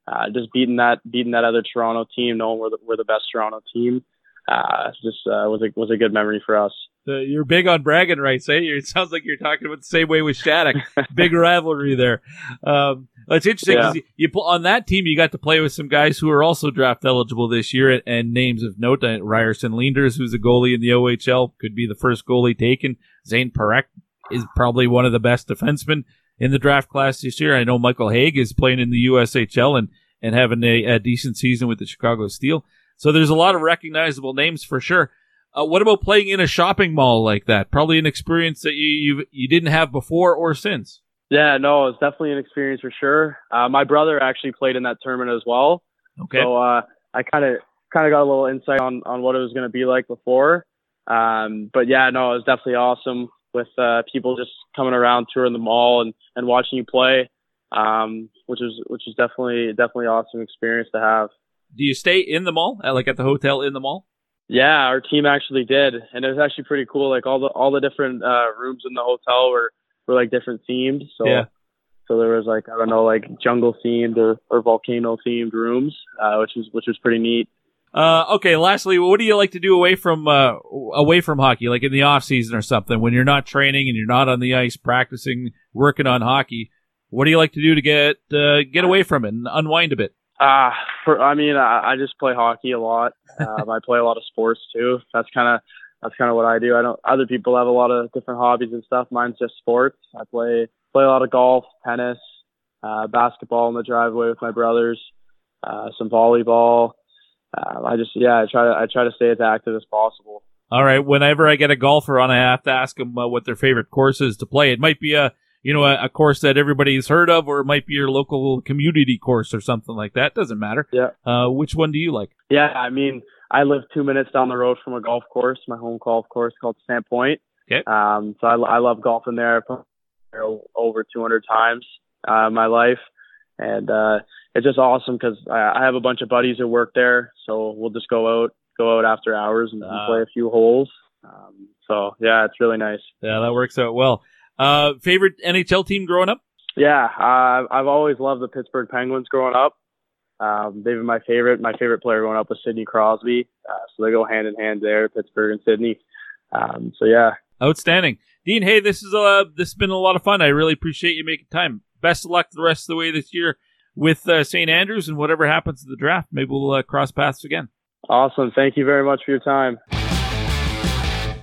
uh, just beating that beating that other Toronto team, knowing we're the, we're the best Toronto team, uh, just uh, was a was a good memory for us. You're big on bragging rights, eh? It sounds like you're talking about the same way with Shattuck. [laughs] big rivalry there. Um, it's interesting Yeah. you, you on that team you got to play with some guys who are also draft eligible this year, and, and names of note: uh, Ryerson Leenders, who's a goalie in the OHL, could be the first goalie taken. Zayne Parekh is probably one of the best defensemen in the draft class this year. I know Michael Hage is playing in the USHL, and and having a, a decent season with the Chicago Steel. So there's a lot of recognizable names for sure. Uh, what about playing in a shopping mall like that? Probably an experience that you you you didn't have before or since. Yeah, no, it's definitely an experience for sure. Uh, my brother actually played in that tournament as well. Okay. So uh, I kind of kind of got a little insight on on what it was going to be like before. Um, but yeah, no, it was definitely awesome with uh, people just coming around touring the mall and, and watching you play, um, which is which is definitely definitely awesome experience to have. Do you stay in the mall, uh, like at the hotel in the mall? Yeah, our team actually did, and it was actually pretty cool. Like all the all the different uh, rooms in the hotel were were like different themed. So Yeah. so there was like I don't know like jungle themed or, or volcano themed rooms, uh, which was which was pretty neat. Uh, okay. Lastly, what do you like to do away from uh, away from hockey, like in the off season or something, when you're not training and you're not on the ice practicing, working on hockey? What do you like to do to get uh, get away from it and unwind a bit? Uh, for I mean I, I just play hockey a lot. Um, I play a lot of sports too. That's kind of that's kind of what I do. I don't. Other people have a lot of different hobbies and stuff. Mine's just sports. I play play a lot of golf, tennis, uh, basketball in the driveway with my brothers, uh, some volleyball. Uh, I just yeah, I try to I try to stay as active as possible. All right. Whenever I get a golfer on, I have to ask them uh, what their favorite course is to play. It might be a you know a, a course that everybody's heard of, or it might be your local community course or something like that. Doesn't matter. Yeah. Uh, which one do you like? Yeah, I mean, I live two minutes down the road from a golf course, my home golf course called Sandpoint. Okay. Um, so I, I love golfing there. I've played there over 200 times uh, in my life, and uh, it's just awesome because I, I have a bunch of buddies who work there. So we'll just go out, go out after hours and, Ah. play a few holes. Um, so yeah, it's really nice. Yeah, that works out well. Uh, favorite NHL team growing up? Yeah, uh, I've always loved the Pittsburgh Penguins growing up. Um, they've been my favorite. My favorite player growing up was Sidney Crosby. Uh, so they go hand in hand there, Pittsburgh and Sidney. Um, so yeah, Outstanding, Dean. Hey, this is uh this has been a lot of fun. I really appreciate you making time. Best of luck the rest of the way this year with uh, St. Andrews and whatever happens to the draft. Maybe we'll uh, cross paths again. awesome. Thank you very much for your time.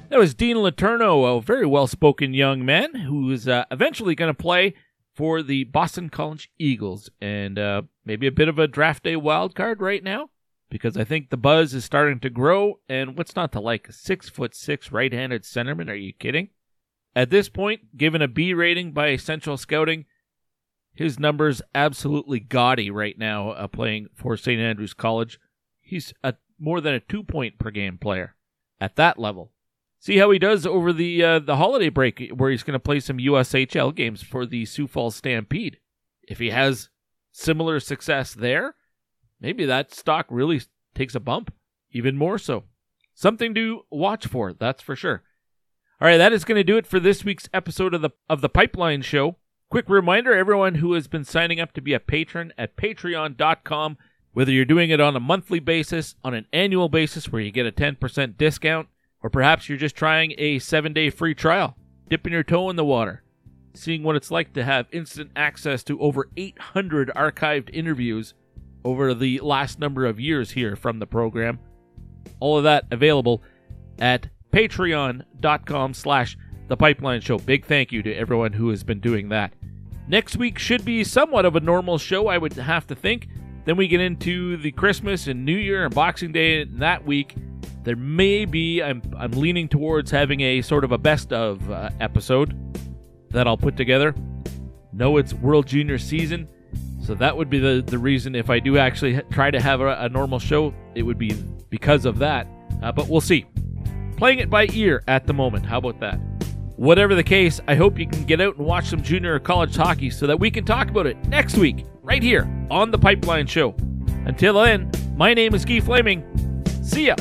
That was Dean Letourneau, a very well spoken young man who is uh, eventually going to play for the Boston College Eagles and uh, maybe a bit of a draft day wild card right now because I think the buzz is starting to grow. And what's not to like? A six foot six right handed centerman? Are you kidding? At this point, given a B rating by Central Scouting, his numbers absolutely gaudy right now uh, playing for St. Andrews College. He's a more than a two point per game player at that level. See how he does over the uh, the holiday break, where he's going to play some USHL games for the Sioux Falls Stampede. If he has similar success there, maybe that stock really takes a bump, even more so. Something to watch for, that's for sure. All right, that is going to do it for this week's episode of the of the Pipeline Show. Quick reminder: everyone who has been signing up to be a patron at Patreon.com, whether you're doing it on a monthly basis, on an annual basis, where you get a 10% discount, or perhaps you're just trying a seven-day free trial, dipping your toe in the water, seeing what it's like to have instant access to over 800 archived interviews over the last number of years here from the program. All of that available at patreon.com slash the pipeline show. Big thank you to everyone who has been doing that. Next week should be somewhat of a normal show, I would have to think. Then we get into the Christmas and New Year and Boxing Day and that week. There may be, I'm, I'm leaning towards having a sort of a best of uh, episode that I'll put together. No, it's World Junior season, so that would be the, the reason if I do actually try to have a, a normal show, it would be because of that. Uh, but we'll see. Playing it by ear at the moment. How about that? Whatever the case, I hope you can get out and watch some junior or college hockey so that we can talk about it next week, right here on the Pipeline Show. Until then, my name is Guy Flaming. See ya.